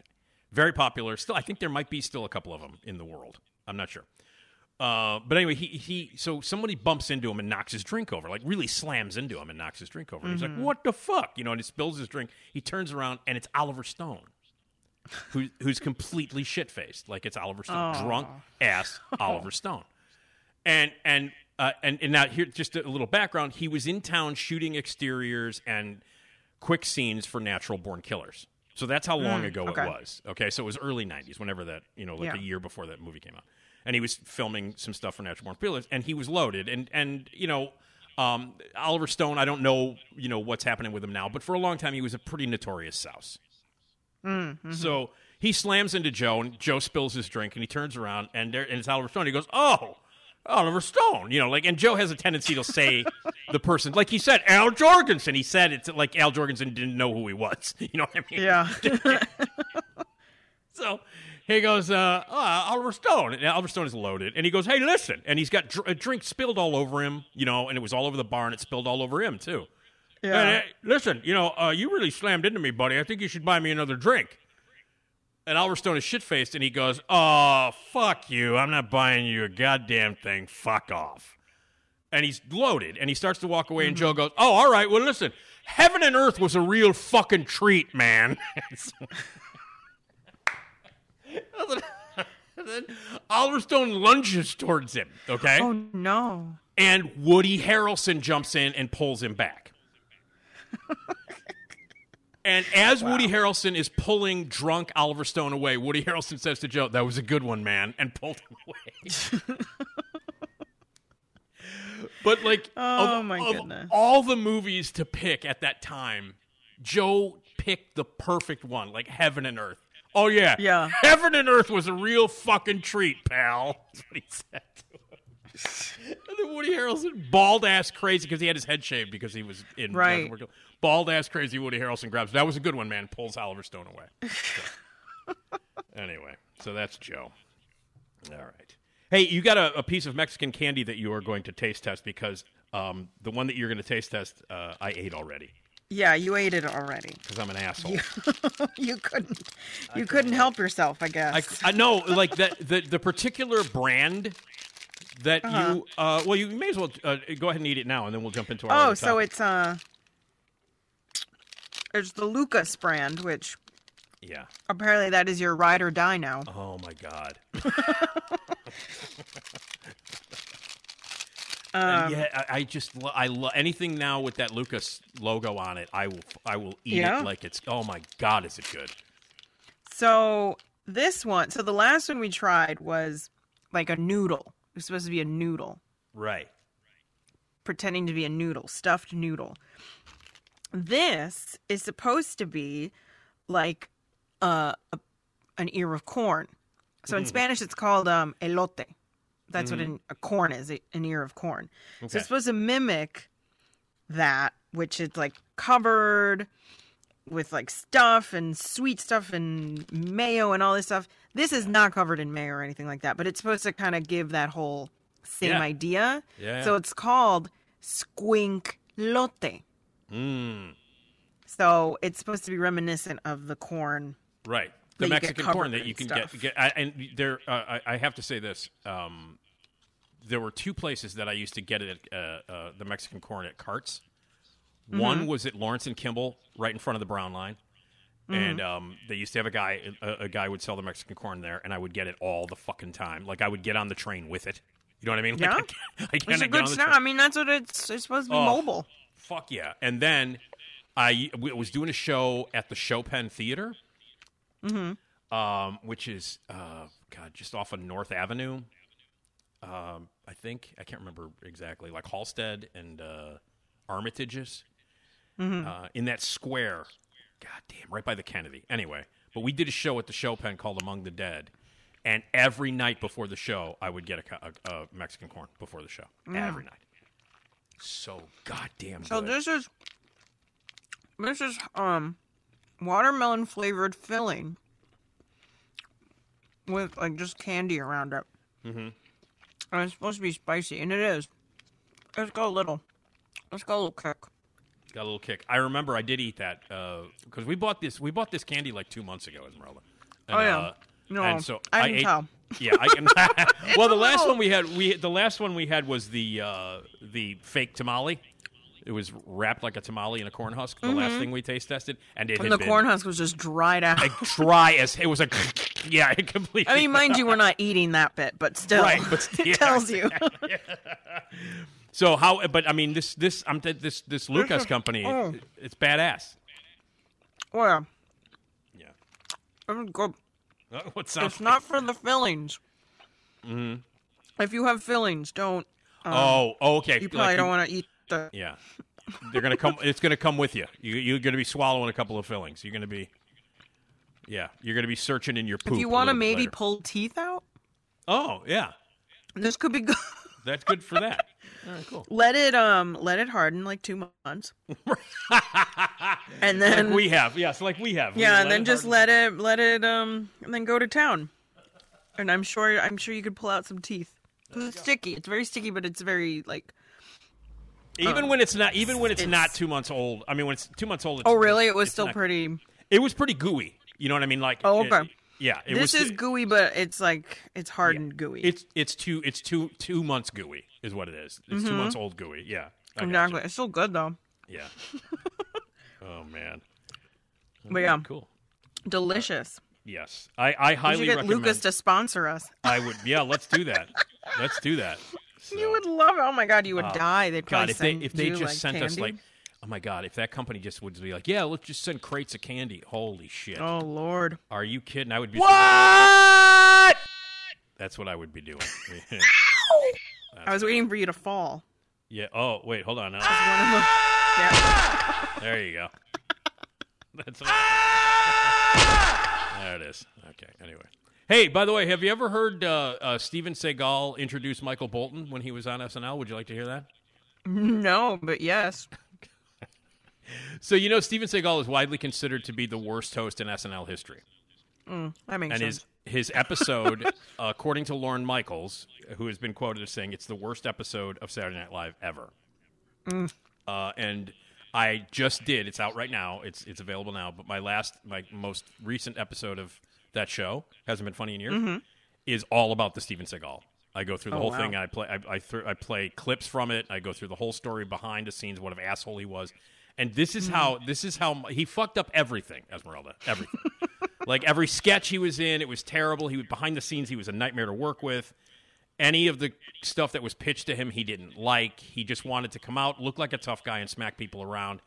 Very popular. Still, I think there might be still a couple of them in the world. I'm not sure. Uh, but anyway, he he. So somebody bumps into him and knocks his drink over, like really slams into him and knocks his drink over. And He's like, "What the fuck?" You know, and he spills his drink. He turns around and it's Oliver Stone. who, who's completely shit faced, like it's Oliver Stone, drunk ass Oliver Stone. And and uh, and and now here just a little background. He was in town shooting exteriors and quick scenes for Natural Born Killers. So that's how long Mm, ago okay. it was. Okay, so it was early '90s, whenever that you know, like Yeah. a year before that movie came out, and he was filming some stuff for Natural Born Killers, and he was loaded, and and you know. Um, Oliver Stone, I don't know, you know what's happening with him now, but for a long time he was a pretty notorious souse. Mm-hmm. So he slams into Joe, and Joe spills his drink, and he turns around, and there, and it's Oliver Stone. He goes, "Oh, Oliver Stone," you know, like, and Joe has a tendency to say the person, like he said, Al Jourgensen. He said it's like Al Jourgensen didn't know who he was. You know what I mean? Yeah. So he goes, uh, oh, Oliver Stone. And Oliver Stone is loaded. And he goes, hey, listen. And he's got dr- a drink spilled all over him, you know, and it was all over the bar and it spilled all over him, too. Yeah. And, hey, listen, you know, uh, you really slammed into me, buddy. I think you should buy me another drink. And Oliver Stone is shit faced and he goes, oh, fuck you. I'm not buying you a goddamn thing. Fuck off. And he's loaded and he starts to walk away. And mm-hmm. Joe goes, oh, all right. Well, listen, heaven and earth was a real fucking treat, man. And then Oliver Stone lunges towards him, okay? Oh no. And Woody Harrelson jumps in and pulls him back. and as Woody Harrelson is pulling drunk Oliver Stone away, Woody Harrelson says to Joe, That was a good one, man, and pulled him away. but, like, Oh, of, my of goodness. all the movies to pick at that time, Joe picked the perfect one, like Heaven and Earth. Oh, yeah. Yeah. Heaven and Earth was a real fucking treat, pal. That's what he said to him. And then Woody Harrelson, bald ass crazy, because he had his head shaved because he was in Right. Bald ass crazy Woody Harrelson grabs. That was a good one, man. Pulls Oliver Stone away. So. anyway, so that's Joe. All right. Hey, you got a, a piece of Mexican candy that you are going to taste test because um, the one that you're going to taste test, uh, I ate already Yeah, you ate it already. because I'm an asshole. You, you couldn't. You couldn't help yourself, I guess. I, I know, like that the the particular brand that Uh-huh. you uh, well, you may as well uh, go ahead and eat it now, and then we'll jump into our. oh, so topic. it's uh, it's the Lucas brand, which yeah. apparently that is your ride or die now. Oh my god. Um, yeah, I, I just I love anything now with that Lucas logo on it. I will I will eat Yeah? it like it's. Oh my god, is it good? So this one, so the last one we tried was like a noodle. It was supposed to be a noodle, Right. pretending to be a noodle, stuffed noodle. This is supposed to be like uh, a, an ear of corn. So in Mm-hmm. Spanish, it's called um, elote. That's what an, a corn is, an ear of corn. So Okay. it's supposed to mimic that, which is like covered with like stuff and sweet stuff and mayo and all this stuff. This is not covered in May or anything like that, but it's supposed to kind of give that whole same Yeah. idea. Yeah, So it's called Skwinklote. Mm. So it's supposed to be reminiscent of the corn. Right. The Mexican corn that you can stuff. get, get I, and there. Uh, I, I have to say this. Um, there were two places that I used to get it at uh, uh, the Mexican corn at carts. Mm-hmm. One was at Lawrence and Kimball, right in front of the Brown Line, Mm-hmm. and um, they used to have a guy. A, a guy would sell the Mexican corn there, and I would get it all the fucking time. Like I would get on the train with it. You know what I mean? Yeah. Like, I, I It's kinda a good snack. I mean, that's what it's, it's supposed to be Oh. mobile. Fuck yeah! And then I w- was doing a show at the Chopin Theater, um, which is uh, God, just off of North Avenue. Um, I think I can't remember exactly, like Halsted and uh, Armitage's uh, in that square. God damn, right by the Kennedy. Anyway, but we did a show at the Chopin called Among the Dead. And every night before the show, I would get a, a, a Mexican corn before the show. Every night. So goddamn good. So this is this is um watermelon flavored filling with like just candy around it. Mm-hmm. And it's supposed to be spicy, and it is. Let's go a little. Let's go a little kick. Got a little kick. I remember I did eat that because we bought this. We bought this candy like two months ago, Esmeralda. And, Oh, yeah. uh, No, and so I can ate, tell. Yeah, I can. well, the last one we had, we the last one we had was the uh, the fake tamale. It was wrapped like a tamale in a corn husk. The last thing we taste tested, and it and the been corn husk was just dried out. like dry as it was a yeah, it completely. I mean, mind you, we're not eating that bit, but still, Right, but it tells you. So how? But I mean, this this I'm t- this this Lucas is- company, oh. it's badass. well, Yeah. it's good. Uh, What sounds? It's not for the fillings. Mm-hmm. If you have fillings, don't. oh, okay. You probably Like don't want to eat the. Yeah, they're gonna come. It's gonna come with you. you you're gonna be swallowing a couple of fillings. You're gonna be. Yeah, you're gonna be searching in your poop. If you want to maybe later. pull teeth out, Oh yeah, this could be good. that's good for that. Right, cool. let it um let it harden like two months, and then Like we have, yes, like we have. Yeah, let and then just harden. let it let it um and then go to town. And I'm sure I'm sure you could pull out some teeth. It's sticky. It's very sticky, but it's very like. Even when it's not, even when it's, it's- not two months old. I mean, when it's two months old. It's, Oh, really? It was still not- pretty. It was pretty gooey. You know what I mean? Like. Oh, it- okay. Yeah, it this was. is gooey, but it's like it's hardened gooey. It's it's two it's two two months gooey is what it is. It's two mm-hmm. months old gooey. Yeah. I exactly. It's still good though. Yeah. oh man. But yeah, Cool. delicious. Uh, yes, I I We should highly get recommend. Lucas to sponsor us. I would. Yeah, let's do that. let's do that. You would love it. Oh my god, you would Oh, die. They'd probably God, if they if they just like, sent us like, oh my God, if that company just would be like, yeah, let's just send crates of candy. Holy shit! Oh lord. Are you kidding? I would be. What? That's what I would be doing. I was waiting for you to fall. yeah. Oh wait, hold on. Now. One of them. Yeah. There you go. That's what there it is. Okay. Anyway. Hey, by the way, have you ever heard uh, uh, Steven Seagal introduce Michael Bolton when he was on SNL? Would you like to hear that? No, but yes. So you know, Steven Seagal is widely considered to be the worst host in SNL history, mm, That makes and sense. his his episode, according to Lorne Michaels, who has been quoted as saying it's the worst episode of Saturday Night Live ever. Mm. Uh, and I just did. It's out right now. It's it's available now. But my last, my most recent episode of that show hasn't been funny in years. Mm-hmm. Is all about the Steven Seagal. I go through the Oh, whole wow. thing. I play. I I, thr I play clips from it. I go through the whole story behind the scenes. What an asshole he was. And this is how mm. this is how he fucked up everything, Esmeralda. Everything. like every sketch he was in, it was terrible. He was behind the scenes. He was a nightmare to work with any of the stuff that was pitched to him he didn't like he just wanted to come out look like a tough guy and smack people around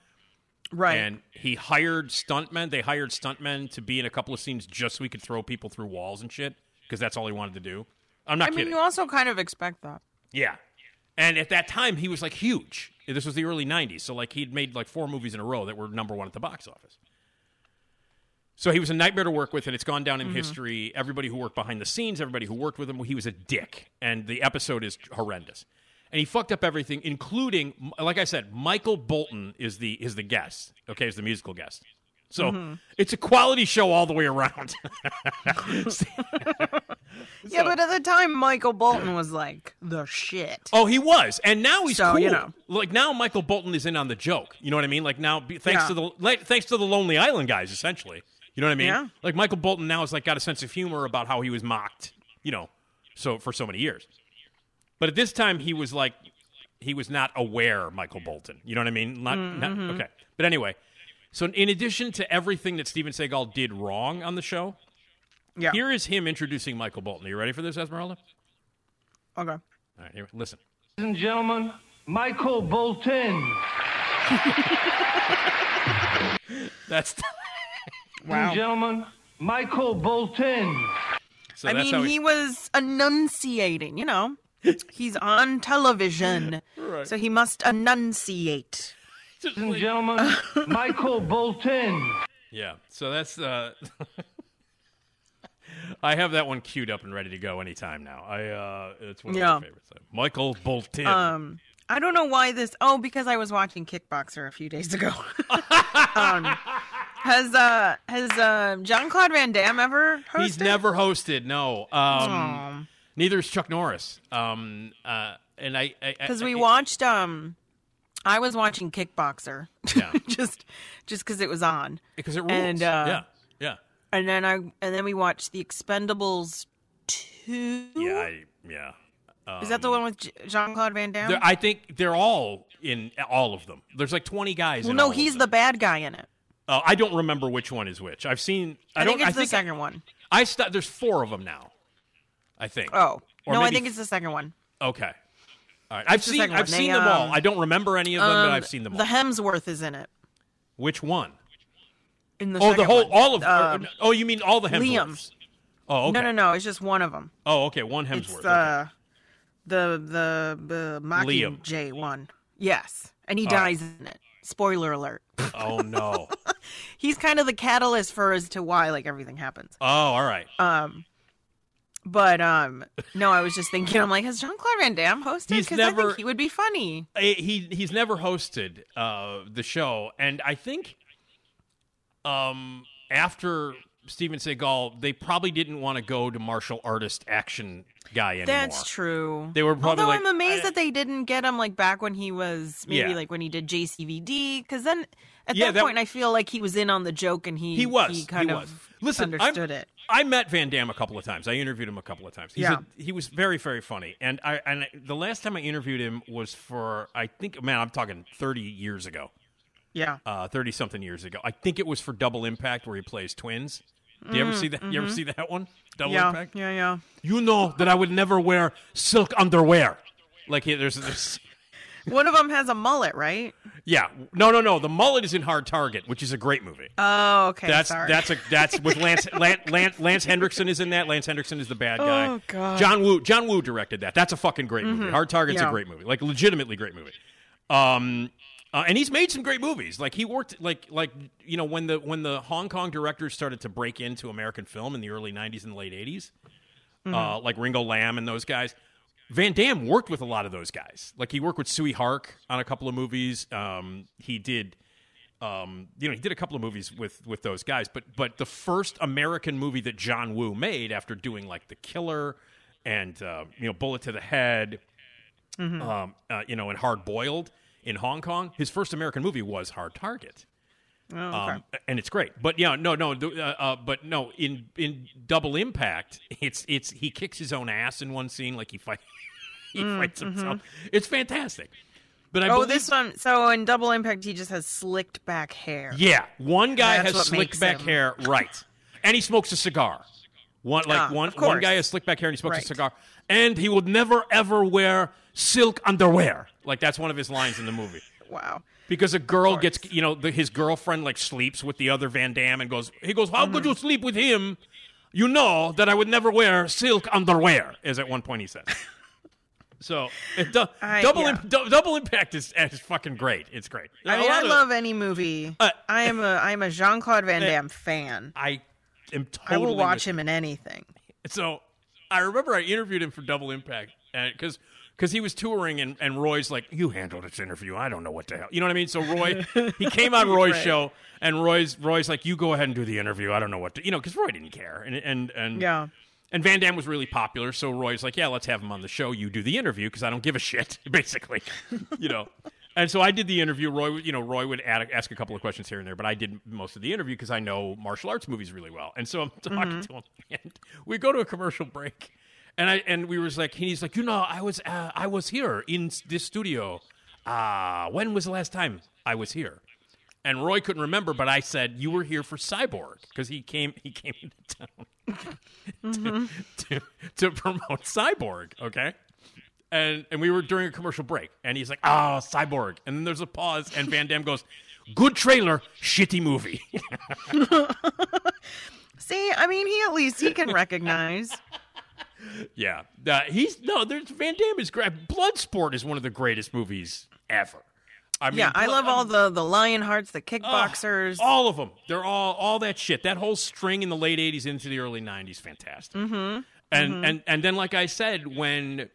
right. and he hired stuntmen they hired stuntmen to be in a couple of scenes just so he could throw people through walls and shit because that's all he wanted to do i'm not I mean, kidding you also kind of expect that. yeah and at that time he was like huge this was the early 90s so like he'd made like four movies in a row that were number one at the box office so he was a nightmare to work with, and it's gone down in Mm-hmm. history. Everybody who worked behind the scenes, everybody who worked with him, he was a dick, and the episode is horrendous. And he fucked up everything, including, like I said, Michael Bolton is the is the guest. Okay, is the musical guest. So Mm-hmm. it's a quality show all the way around. Yeah, but at the time, Michael Bolton was like the shit. Oh, he was, and now he's So, cool. you know. like now Michael Bolton is in on the joke. You know what I mean? Like now, thanks Yeah. to the like, thanks to the Lonely Island guys, essentially. You know what I mean? Yeah. Like Michael Bolton now has like got a sense of humor about how he was mocked. You know, so for so many years. But at this time, he was like, he was not aware. Michael Bolton. You know what I mean? Not, not Mm-hmm. okay. But anyway, so in addition to everything that Steven Seagal did wrong on the show, Yeah. here is him introducing Michael Bolton. Are you ready for this, Esmeralda? Okay. All right, here, listen. Ladies and gentlemen, Michael Bolton. That's Ladies and gentlemen, Michael Bolton. so. I mean, how he was enunciating, you know. He's on television, so he must enunciate. Ladies and gentlemen, Michael Bolton. Yeah. So that's uh I have that one queued up and ready to go anytime now. I uh it's one of Yeah. my favorites. Michael Bolton. Um, I don't know why this. Oh, because I was watching Kickboxer a few days ago. um, has uh has uh Jean Claude Van Damme ever hosted? He's never hosted, no. Um neither is Chuck Norris. Um uh and I because I, we I- watched um I was watching Kickboxer Yeah. just just because it was on because it rules. and, uh, yeah. Yeah. and then I and then we watched The Expendables two Yeah, I, yeah. Is that the one with Jean Claude Van Damme? I think they're all in all of them. There's like 20 guys. well, in no, he's the bad guy in it. Uh, I don't remember which one is which. I've seen. I, I, don't. think it's I the think second one. I st- There's four of them now. I think. Oh Or no, I think it's the second one. Okay. All right. I've seen. I've one. seen They, them all. um, I don't remember any of them, but Um, I've seen them all. The Hemsworth is in it. Which one? In the oh, the whole. one. All of. Um, oh, you mean all the Hemsworths? Liam. Oh, okay. No, no, no. It's just one of them. Oh, okay. One Hemsworth. It's okay. uh, the the the Liam. Mockingjay one. Yes, and he All right. dies in it. Spoiler alert. Oh no. He's kind of the catalyst for as to why like everything happens. oh, all right. Um, but um, no, I was just thinking. I'm like, has Jean Claude Van Damme hosted? He's 'Cause I think he would be funny. He he's never hosted uh, the show, and I think um, after Steven Seagal, they probably didn't want to go to martial artist action guy anymore. That's true. They were probably Although like, I'm amazed that they didn't get him like back when he was maybe Yeah. like when he did JCVD, because then at Yeah, that, that- point I feel like he was in on the joke and he He was. he kind he of was. Listen, understood I'm- it. I met Van Damme a couple of times. I interviewed him a couple of times. He's Yeah. a, he was very, very funny. And I and I- the last time I interviewed him was for I think man, I'm talking 30 years ago. Yeah. Uh 30 something years ago. I think it was for Double Impact where he plays twins. Do you ever Mm, see that? You ever mhm. see that one? Double yeah, Impact? yeah, yeah. You know that I would never wear silk underwear. Like he- there's this One of them has a mullet, right? Yeah. No, no, no. The mullet is in Hard Target, which is a great movie. Oh, okay. That's sorry. that's a that's with Lance Lance, Lance Lance Henriksen is in that. Lance Henriksen is the bad guy. Oh, God. John Woo John Woo directed that. That's a fucking great movie. Mhm. Hard Target's a great movie. Like legitimately great movie. Um uh, and he's made some great movies. Like he worked like like you know when the when the Hong Kong directors started to break into American film in the early 90s and late 80s. Uh, Mhm. like Ringo Lam and those guys. Van Damme worked with a lot of those guys. Like he worked with Tsui Hark on a couple of movies. Um, he did, um, you know, he did a couple of movies with with those guys. But but the first American movie that John Woo made after doing like The Killer and uh, you know Bullet to the Head, Mhm. um, uh, you know, and Hard Boiled in Hong Kong, his first American movie was Hard Target. Oh, okay. Um, and it's great. But yeah, no, no, uh, uh, but no. In in Double Impact, it's it's he kicks his own ass in one scene, like he fight he Mm, fights himself. It's fantastic. But I oh, believe, this one. So in Double Impact, he just has slicked back hair. yeah, one guy has slicked back him- hair, right? And he smokes a cigar. One like Ah, one one guy has slicked back hair and he smokes Right. a cigar, and he would never ever wear silk underwear. Like that's one of his lines in the movie. Wow. Because a girl gets, you know, the, his girlfriend like sleeps with the other Van Damme and goes, he goes, how could Mm-hmm. you sleep with him? You know that I would never wear silk underwear, as at one point he said. So it, du- I- double yeah. Dou- double impact is, is fucking great. It's great. I mean, I of- love any movie. Uh, I am a I'm a Jean Claude Van Uh, Damme fan. I am totally. I will watch him in anything. So I remember I interviewed him for Double Impact because because he was touring and, and Roy's like, you handled this interview. I don't know what the hell. You know what I mean? So Roy, he came on Roy's Right. show and Roy's Roy's like, you go ahead and do the interview. I don't know what to, you know, because Roy didn't care and and and Yeah. And Van Damme was really popular, so Roy's like, "Yeah, let's have him on the show. You do the interview because I don't give a shit, basically, you know." And so I did the interview. Roy, you know, Roy would add, ask a couple of questions here and there, but I did most of the interview because I know martial arts movies really well. And so I'm talking Mhm. to him, and we go to a commercial break, and I and we was like, he's like, you know, I was uh, I was here in this studio. Uh, when was the last time I was here? And Roy couldn't remember, but I said you were here for Cyborg because he came he came into town to, to, to promote Cyborg. Okay, and and we were during a commercial break, and he's like, "Ah, Cyborg," and then there's a pause, and Van Damme goes, "Good trailer, shitty movie." See, I mean, he at least he can recognize. yeah, uh, he's no. There's Van Damme is great. Bloodsport is one of the greatest movies ever. I mean, yeah, I love all the the lion hearts, the kickboxers. all of them. They're all all that shit. That whole string in the late '80s into the early '90s, fantastic. mm-hmm. And Mhm. and and then, like I said, when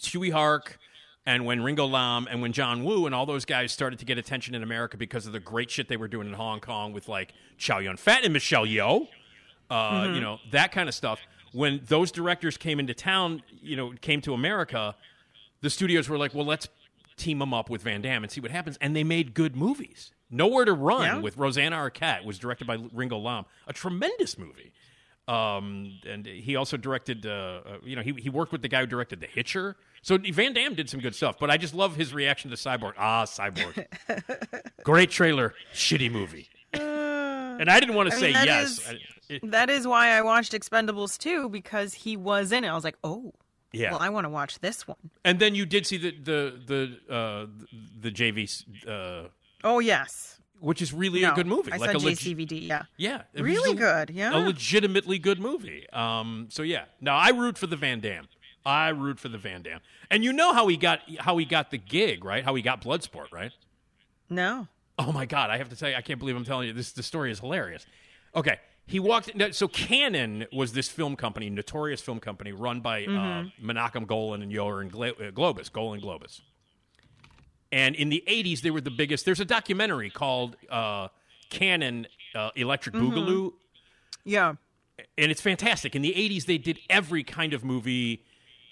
Tsui Hark and when Ringo Lam and when John Woo and all those guys started to get attention in America because of the great shit they were doing in Hong Kong with like Chow Yun Fat and Michelle Yeoh, uh, Mhm. you know that kind of stuff. When those directors came into town, you know, came to America, the studios were like, "Well, let's team him up with Van Damme and see what happens." And they made good movies. Nowhere to Run Yeah. with Rosanna Arquette was directed by Ringo Lam, a tremendous movie. Um, and he also directed, uh, uh, you know, he, he worked with the guy who directed The Hitcher. So Van Damme did some good stuff, but I just love his reaction to Cyborg. Ah, Cyborg. Great trailer, shitty movie. and I didn't want to I say mean, yes. is- I- it- That is why I watched Expendables 2 because he was in it. I was like, oh, Yeah. well, I want to watch this one. and then you did see the the the uh, the JV, uh, Oh, yes. which is really No, a good movie. I like saw a leg- JCVD, yeah. Yeah, Really a- good, yeah. a legitimately good movie. Um, so yeah, now I root for the Van Damme. I root for the Van Damme, and you know how he got how he got the gig, right? How he got Bloodsport, right? No. Oh my God, I have to tell you, I can't believe I'm telling you this. The story is hilarious. Okay, he walked. no, So Cannon was this film company, notorious film company, run by uh, Mhm. Menachem Golan and Yoram Glo- uh, Globus, Golan Globus. And in the '80s, they were the biggest. There's a documentary called uh, Cannon uh, Electric Mhm. Boogaloo Yeah. and it's fantastic. In the '80s, they did every kind of movie.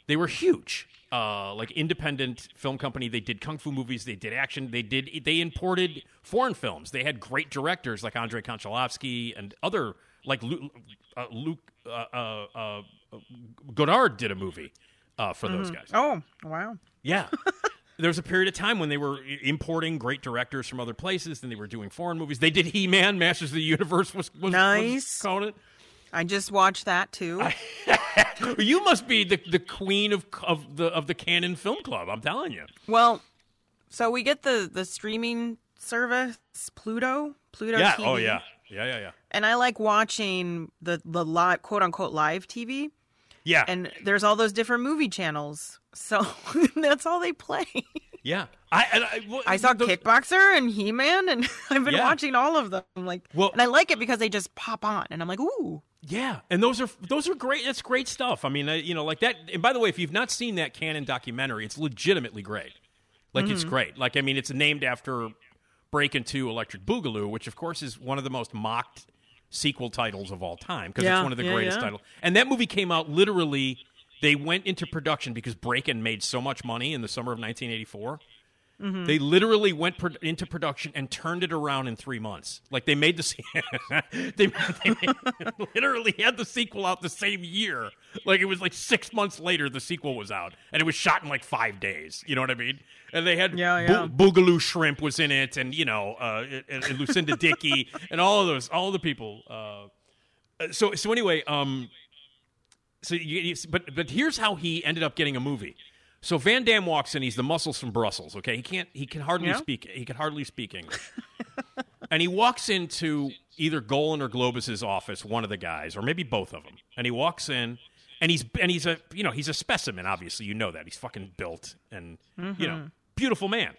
They were huge, uh, like independent film company. They did kung fu movies. They did action. They did. They imported foreign films. They had great directors like Andrei Konchalovsky and other like Luc. Uh, Luc uh, uh, uh, Godard did a movie uh, for those Mhm. guys. Oh, wow. Yeah. there was a period of time when they were importing great directors from other places, then they were doing foreign movies. They did He Man, Masters of the Universe was, was Nice. was. I just watched that too. You must be the, the queen of of the of the Cannon Film Club. I'm telling you. well, so we get the the streaming service Pluto, Pluto yeah. TV. Oh yeah. Yeah. Yeah. Yeah. And I like watching the the live quote unquote live TV. Yeah. And there's all those different movie channels. So that's all they play. Yeah. I and I, well, I saw Kickboxer and He Man, and I've been Yeah. watching all of them. Like, Well- and I like it because they just pop on, and I'm like, ooh, Yeah, and those are those are great. That's great stuff. I mean, uh, you know, like that. And by the way, if you've not seen that Cannon documentary, it's legitimately great. Like it's Mhm. great. Like I mean, it's named after Breakin' Two Electric Boogaloo, which of course is one of the most mocked sequel titles of all time because Yeah, it's one of the yeah, greatest titles. And that movie came out literally. They went into production because Breakin' made so much money in the summer of 1984. Mhm. They literally went pro- into production and turned it around in three months. Like they made the se- they, they made- literally had the sequel out the same year. Like it was like six months later the sequel was out, and it was shot in like five days. You know what I mean? And they had Yeah, yeah. Bo- Boogaloo Shrimp was in it, and you know, uh, and, and Lucinda Dickey, and all of those, all the people. Uh, uh, so so anyway, um, so you- but but here's how he ended up getting a movie. So Van Damme walks in. He's the muscles from Brussels. Okay, he can't. He can hardly Yeah. speak. He can hardly speak English. and he walks into either Golan or Globus's office, one of the guys, or maybe both of them. And he walks in, and he's and he's a you know he's a specimen. Obviously, you know that he's fucking built and you know Mhm. beautiful man.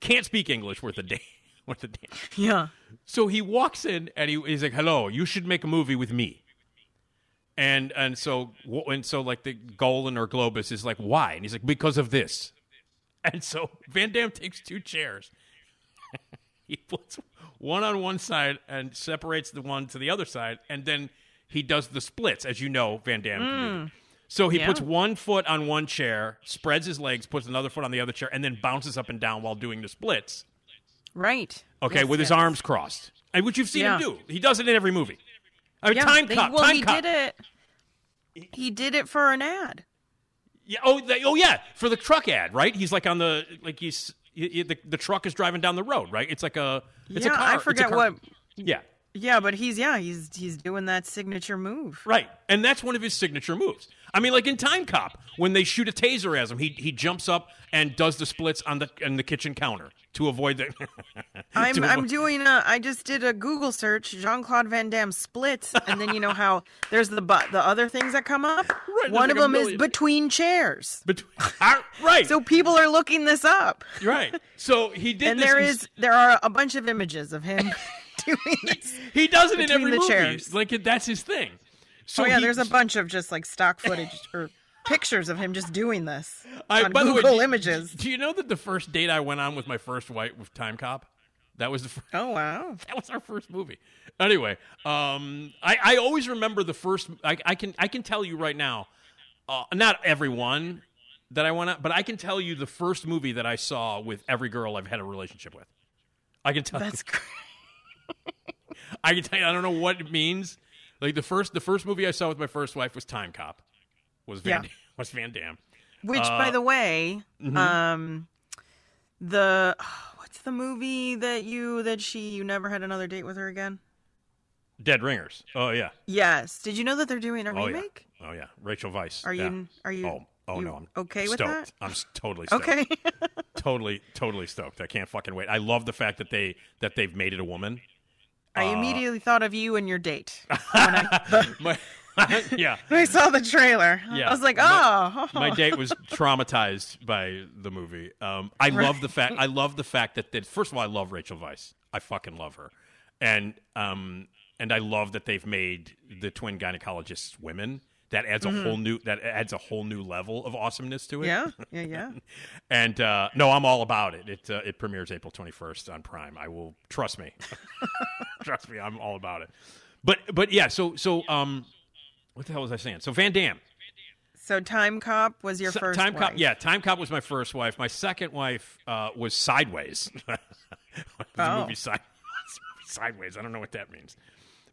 Can't speak English worth a damn. Worth a damn. yeah. So he walks in and he, he's like, "Hello, you should make a movie with me." And and so and so like the Golan or Globus is like, "Why?" And he's like, "Because of this." And so Van Damme takes two chairs. he puts one on one side and separates the one to the other side, and then he does the splits, as you know, Van Damme. Mm. So he Yeah. puts one foot on one chair, spreads his legs, puts another foot on the other chair, and then bounces up and down while doing the splits. Right. Okay, Yes, with his arms crossed, and which you've seen Yeah. him do. He does it in every movie. I mean, yeah, time they- cop. Well, time he cop. did it. He did it for an ad. Yeah. Oh, they, oh, yeah. For the truck ad, right? He's like on the like he's y- the, the truck is driving down the road, right? It's like a it's yeah, a car. I forget what. Yeah. Yeah, but he's yeah he's he's doing that signature move. Right, and that's one of his signature moves. I mean, like in Time Cop, when they shoot a taser at him, he he jumps up and does the splits on the on the kitchen counter to avoid the. I'm I'm doing a I just did a Google search Jean Claude Van Damme splits and then you know how there's the bu- the other things that come up. there's One of a them is between chairs. Between, right. So people are looking this up. right. So he did and this there there are a bunch of images of him doing this. He does it in every the movie. chairs. Like that's his thing. So oh yeah, he- there's a bunch of just like stock footage or pictures of him just doing this I, on by the way, Google do- Images. Do you know that the first date I went on with my first wife with Time Cop? That was the first, Oh wow. that was our first movie. Anyway, um, I, I always remember the first. I, I can I can tell you right now, uh, not everyone that I went on, but I can tell you the first movie that I saw with every girl I've had a relationship with. I can tell. You. That's you. I can tell you. I don't know what it means, Like the first the first movie I saw with my first wife was Time Cop. Was Van Yeah. was Van Damme. Which, Uh, by the way, mhm. um, the what's the movie that you that she you never had another date with her again? Dead Ringers. Oh yeah. Yes. Did you know that they're doing a Oh remake? yeah. Oh yeah. Rachel Weisz. Are you- are you- Oh, oh you no. I'm okay with stoked. that? I'm totally stoked. Okay. totally, totally stoked. I can't fucking wait. I love the fact that they that they've made it a woman. I Uh, immediately thought of you and your date. My- yeah. When I saw the trailer, Yeah. I was like, oh. my date was traumatized by the movie. Um, I love the fact. I love the fact that, that. First of all, I love Rachel Weisz. I fucking love her, and um, and I love that they've made the twin gynecologists women. That adds a Mhm. whole new. That adds a whole new level of awesomeness to it. Yeah, yeah, yeah. and uh, no, I'm all about it. It uh, it premieres April 21st on Prime. I will trust me. trust me, I'm all about it. But but yeah, so so um, what the hell was I saying? So Van Damme. So Time Cop was your So- first Time Cop, yeah, Time Cop was my first wife. My second wife uh, was Sideways. the Oh. movie Side- Sideways. I don't know what that means,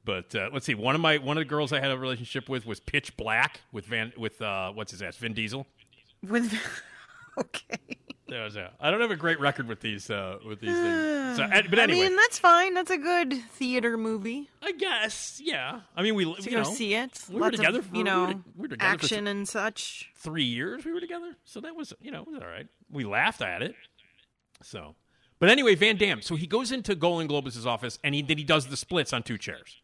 but uh, let's see. One of my one of the girls I had a relationship with was Pitch Black with Van with uh, what's his ass Vin Diesel. With okay. That was a, I don't have a great record with these uh, with these things. So, and- but anyway, I mean, that's fine. That's a good theater movie. I guess, yeah. I mean, we To you go know, see it. We were Lots together of, for you know, to- we were together for action and such. three years. We were together, so that was you know it was all right. We laughed at it. So, but anyway, Van Damme. So he goes into Golan Globus's office, and he then he does the splits on two chairs.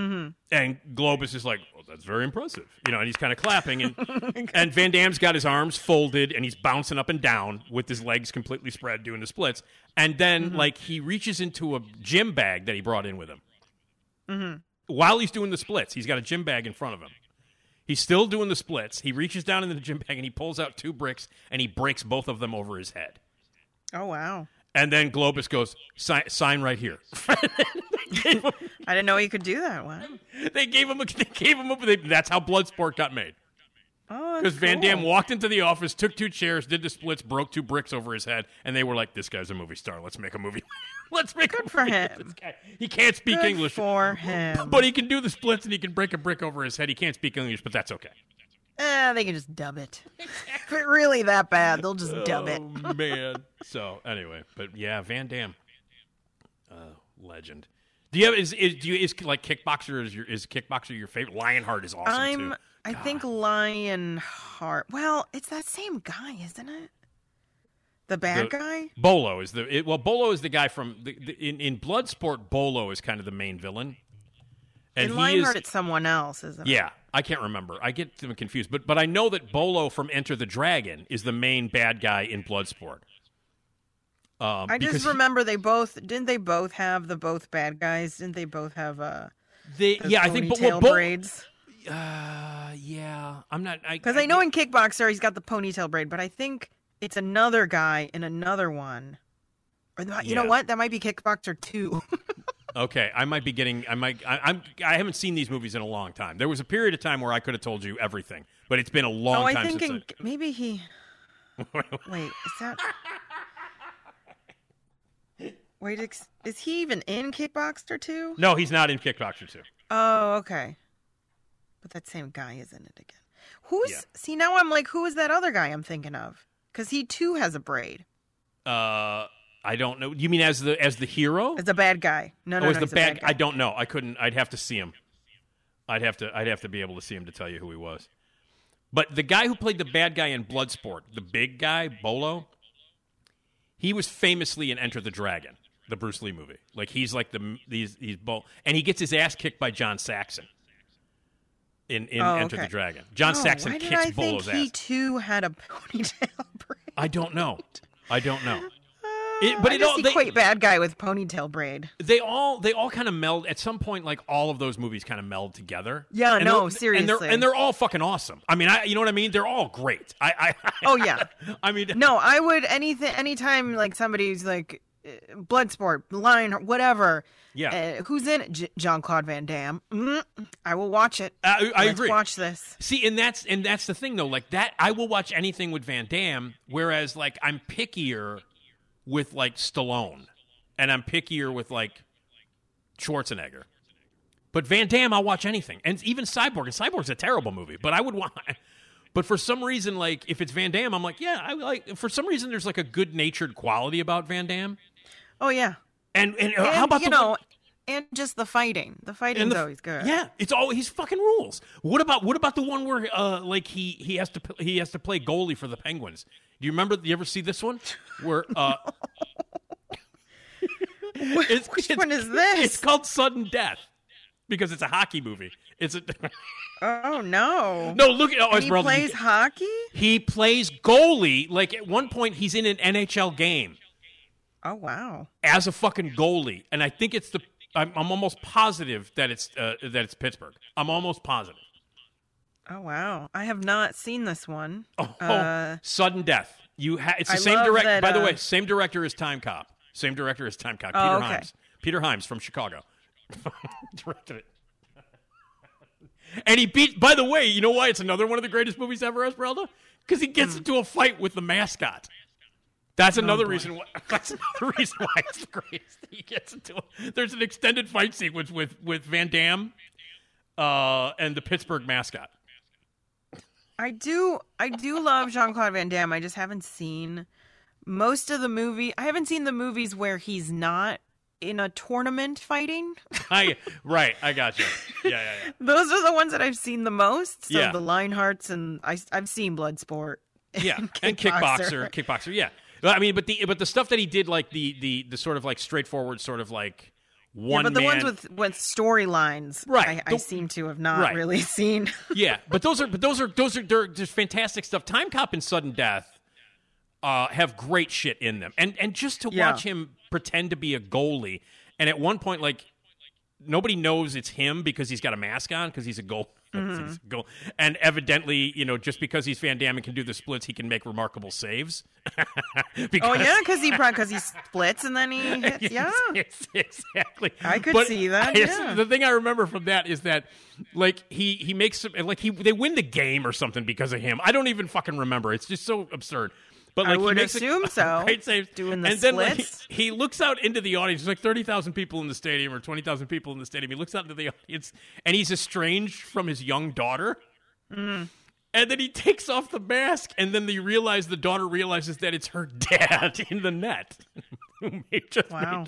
Mm-hmm. And Globus is just like, well, that's very impressive. You know, and he's kind of clapping. And, and Van Damme's got his arms folded and he's bouncing up and down with his legs completely spread doing the splits. And then, like, he reaches into a gym bag that he brought in with him. Mm-hmm. While he's doing the splits, he's got a gym bag in front of him. He's still doing the splits. He reaches down into the gym bag and he pulls out two bricks and he breaks both of them over his head. Oh wow! And then Globus goes, sign, sign right here. I didn't know you could do that. Wow. they gave him a, they gave him a, they, that's how Bloodsport got made. Oh, Because Van cool. Damme walked into the office, took two chairs, did the splits, broke two bricks over his head, and they were like, "This guy's a movie star. Let's make a movie. Let's make Good a for movie him. He can't speak Good English, for him. but he can do the splits and he can break a brick over his head. He can't speak English, but that's okay. Eh, they can just dub it. if it really that bad, they'll just dub it. Oh man. so anyway, but yeah, Van Damme, uh, legend. Do you have is, is do you is like kickboxer is your is kickboxer your favorite? Lionheart is awesome I'm. too. I think Lionheart. Well, it's that same guy, isn't it? The bad The- guy. Bolo is the it, well. Bolo is the guy from the, the, in in Bloodsport. Bolo is kind of the main villain, and In he Lionheart, is it's someone else, isn't it? yeah. I can't remember. I get them confused, but but I know that Bolo from Enter the Dragon is the main bad guy in Bloodsport. Um, I because just he- remember they both didn't they both have the both bad guys? Didn't they both have uh they, yeah, I think but, ponytail well, braids? Uh, yeah, I'm not I, Because I know in Kickboxer he's got the ponytail braid, but I think it's another guy in another one. Or the- you know what? That might be Kickboxer two. Okay, I might be getting. I might. I, I'm. I haven't seen these movies in a long time. There was a period of time where I could have told you everything, but it's been a long oh, I time think since. in, maybe he. Wait, is that? Wait, is he even in Kickboxer two? no, he's not in Kickboxer two. Oh, okay. But that same guy is in it again. Who's Yeah. see now? I'm like, who is that other guy I'm thinking of? Because he too has a braid. Uh, I don't know. You mean as the as the hero? As a bad guy. No, no, oh, as no. the a bad. guy. I don't know. I couldn't. I'd have to see him. I'd have to. I'd have to be able to see him to tell you who he was. But the guy who played the bad guy in Bloodsport, the big guy Bolo, he was famously in Enter the Dragon, the Bruce Lee movie. Like he's like the these he's Bo, and he gets his ass kicked by John Saxon. In, in Oh, Enter okay. the Dragon, John Oh, Saxon why did kicks I Bolo's think he ass. too had a ponytail braid? I don't know. I don't know. It, but I it all they, equate bad guy with ponytail braid. they all they all kind of meld at some point. Like all of those movies kind of meld together. Yeah, And no, they're- and seriously. they're and they're all fucking awesome. I mean, I you know what I mean? They're all great. I, I Oh yeah. I mean, No, I would anything anytime like somebody's like uh, Bloodsport, Lion, whatever. Yeah. Uh, who's in it? J- Jean Claude Van Damme. Mm, I will watch it. I, I agree. Watch this. See, and that's and that's the thing though. Like that, I will watch anything with Van Damme. Whereas, like, I'm pickier with like Stallone, and I'm pickier with like Schwarzenegger. But Van Damme, I'll watch anything, and even Cyborg. And Cyborg's a terrible movie, but I would want. But for some reason, like if it's Van Damme, I'm like, yeah, I like. For some reason, there's like a good natured quality about Van Damme. Oh yeah. And and, uh, And, how about you the know, and just the fighting. The fighting's the- always good. Yeah, it's all he's fucking rules. What about what about the one where uh like he he has to he has to play goalie for the Penguins? Do you remember? You ever see this one where uh? it's, Which it's- one is this? It's called Sudden Death because it's a hockey movie. It's a Oh no. no. Look at oh, he Esmeralda, plays hockey. He plays goalie. Like at one point, he's in an NHL game Oh wow. as a fucking goalie, and I think it's the. I'm, I'm almost positive that it's uh, that it's Pittsburgh. I'm almost positive. Oh wow. I have not seen this one. Oh, Uh, sudden death. You ha- it's the I same director. By the uh, way, same director as Time Cop. Same director as Time Cop. Oh, Peter okay. Hyams. Peter Hyams from Chicago directed it. and he beat. By the way, you know why it's another one of the greatest movies ever, Esmeralda? Because he gets into a fight with the mascot. That's Oh, another reason. Why, that's another reason why it's the greatest. He gets into. A, there's an extended fight sequence with with Van Damme, uh, and the Pittsburgh mascot. I do I do love Jean Claude Van Damme. I just haven't seen most of the movie. I haven't seen the movies where he's not in a tournament fighting. I right. I got you. Yeah, yeah, yeah. Those are the ones that I've seen the most. So Yeah. the Lionhearts and I I've seen Bloodsport. Yeah, and kickboxer, kickboxer. Yeah, I mean, but the but the stuff that he did, like the the the sort of like straightforward, sort of like one yeah, but the man. ones with with storylines, Right. I, I seem to have not Right. really seen. yeah, but those are but those are those are they're just fantastic stuff. Time Cop and Sudden Death uh, have great shit in them, and and just to Yeah. watch him pretend to be a goalie, and at one point like nobody knows it's him because he's got a mask on because he's a goal. Mhm. he's a goal. And evidently, you know, just because he's Van Damme and can do the splits, he can make remarkable saves. oh yeah, because he because he splits and then he hits. Yeah, Yes, exactly. I could But see that. I- Yeah. The thing I remember from that is that, like, he he makes like he they win the game or something because of him. I don't even fucking remember. It's just so absurd. But like, I would he makes a- assume so. Saves. Doing the and then like, he, he looks out into the audience. There's like thirty thousand people in the stadium or twenty thousand people in the stadium. He looks out into the audience and he's estranged from his young daughter. Mm. And then he takes off the mask, and then they realize the daughter realizes that it's her dad in the net. Wow.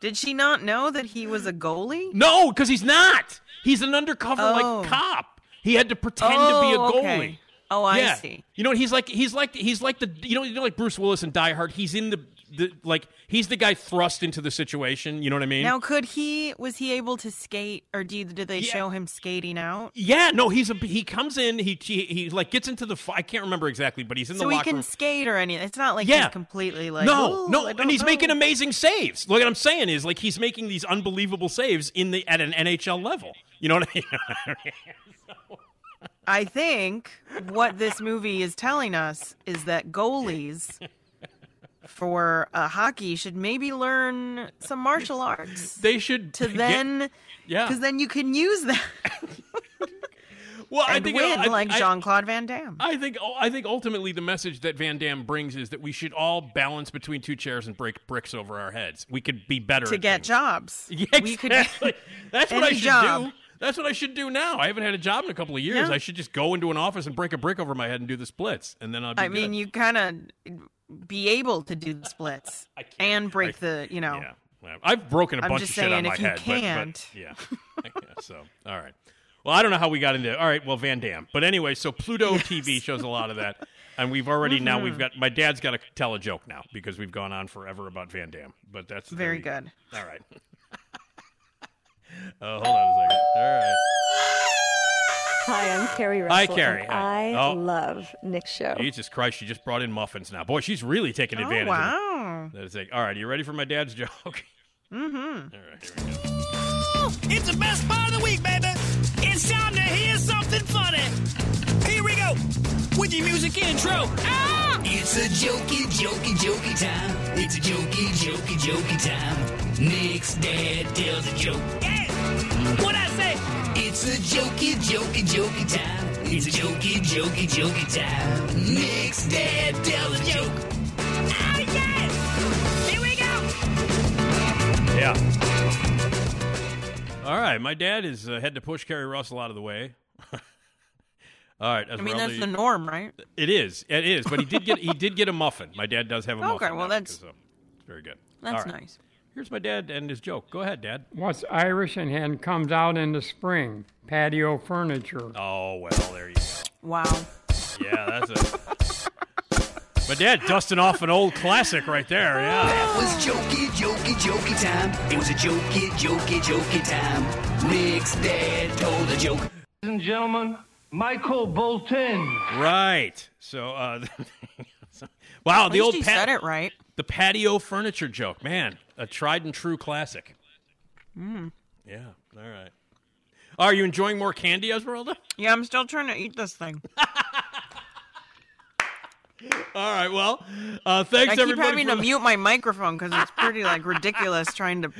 Did she not know that he was a goalie? No, because he's not. He's an undercover Oh. like cop. He had to pretend to be a Oh, goalie. okay. Oh, I yeah. see. You know, he's like he's like he's like the you know you know like Bruce Willis in Die Hard. He's in the the like he's the guy thrust into the situation. You know what I mean? Now, could he was he able to skate, or did did they show him skating out? yeah, no, he's a he comes in. He he, he like gets into the. I can't remember exactly, but he's in So the so he can room. skate or anything. It's not like Yeah. he's completely like no, no, and he's know." making amazing saves. Look, what I'm saying is like he's making these unbelievable saves in the at an NHL level. You know what I mean? I think what this movie is telling us is that goalies for uh, hockey should maybe learn some martial arts they should to then, yeah. because then you can use that well, I think win I- like Jean Claude Van Damme. I think I think ultimately the message that Van Damme brings is that we should all balance between two chairs and break bricks over our heads. We could be better to get things. jobs. Yeah, We could exactly. That's what I should job. do. That's what I should do now. I haven't had a job in a couple of years. Yeah. I should just go into an office and break a brick over my head and do the splits, and then I'll be I mean, you kind of be able to do the splits and break the, you know. Yeah. I've broken a I'm bunch of shit on saying, my head, but- but, can't- yeah. So, all right. Well, I don't know how we got into. All right. Well, Van Damme. But anyway, so Pluto TV shows a lot of that, and we've already now Mm-hmm. we've got my dad's got to tell a joke now because we've gone on forever about Van Damme. But that's Very you good. All right. Oh, hold on a second. All right. Hi, I'm Keri Russell. Hi, Keri. Hi. I Oh. love Nick's show. Jesus Christ, she just brought in muffins now. Boy, she's really taking Oh, advantage wow. of it. That's like, all right, you ready for my dad's joke? Mm-hmm. All right, here we go. It's the best part of the week, baby. It's time to hear something funny. Here we go with your music intro. Ah! It's a jokey, jokey, jokey time. It's a jokey, jokey, jokey time. Nick's dad tells a joke. Yeah! What I say? It's a jokey, jokey, jokey time. It's a jokey, jokey, jokey time. Nick's dad tells a joke. Oh, yeah! Here we go! Yeah. All right, my dad is uh, had to push Keri Russell out of the way. All right, I mean, that's the norm, right? It is. It is. But he did get he did get a muffin. My dad does have a muffin. Okay, well, now, that's- so very good. That's All right. nice. Here's my dad and his joke. Go ahead, Dad. What's Irish and hen comes out in the spring? Patio furniture. Oh well, there you go. Wow. Yeah, that's it. My dad dusting off an old classic right there. Yeah. That was jokey, jokey, jokey time. It was a jokey, jokey, jokey time. Nick's dad told a joke. Ladies and gentlemen, Michael Bolton. Right. So, uh, wow, At the least old he pat- said it right. the patio furniture joke, man, a tried and true classic. Mm. Yeah. All right. Are you enjoying more candy, Esmeralda? Yeah, I'm still trying to eat this thing. All right. Well, uh, thanks I keep everybody. having to mute my microphone because it's pretty like ridiculous trying to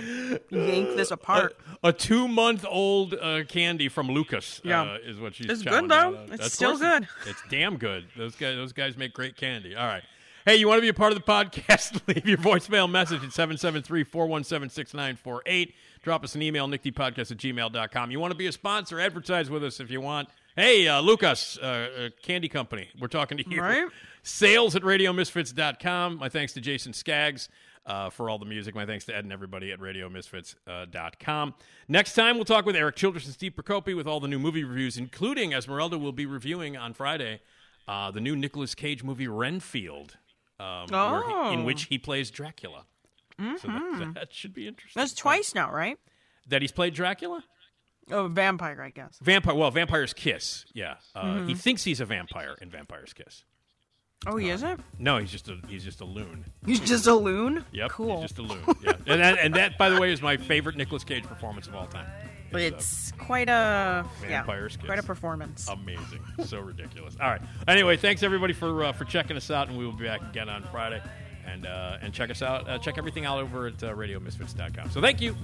yank this apart. a two month old uh, candy from Lucas. Yeah. uh, is what she's. It's good, though. It's still good. It's, it's damn good. Those guys. Those guys make great candy. All right. Hey, you want to be a part of the podcast? Leave your voicemail message at 773-417-6948. Drop us an email, nickdpodcast at gmail.com. You want to be a sponsor? Advertise with us if you want. Hey, uh, Lucas, uh, uh, Candy Company, we're talking to you. Right. Sales at radiomisfits.com. My thanks to Jason Skaggs uh, for all the music. My thanks to Ed and everybody at radiomisfits.com. Next time, we'll talk with Erik Childress and Steve Prokopy with all the new movie reviews, including Esmeralda will be reviewing on Friday uh, the new Nicolas Cage movie Renfield, um, where he- in Oh. which he plays Dracula. So that, Mhm. that should be interesting. That's twice now, right? That he's played Dracula? Oh, vampire, I guess. Vampire. Well, Vampire's Kiss. Yeah, uh, he Mhm. thinks he's a vampire in Vampire's Kiss. Oh, he isn't? No, he's just a he's just a loon. He's just a loon? Yep, Cool. he's just a loon. Yeah, and that, and that, by the way, is my favorite Nicolas Cage performance of all time. It's quite a vampire yeah, quite a performance. Amazing, so ridiculous. All right. Anyway, thanks everybody for uh, for checking us out, and we will be back again on Friday. And uh, and check us out. Uh, check everything out over at uh, RadioMisfits.com. So thank you.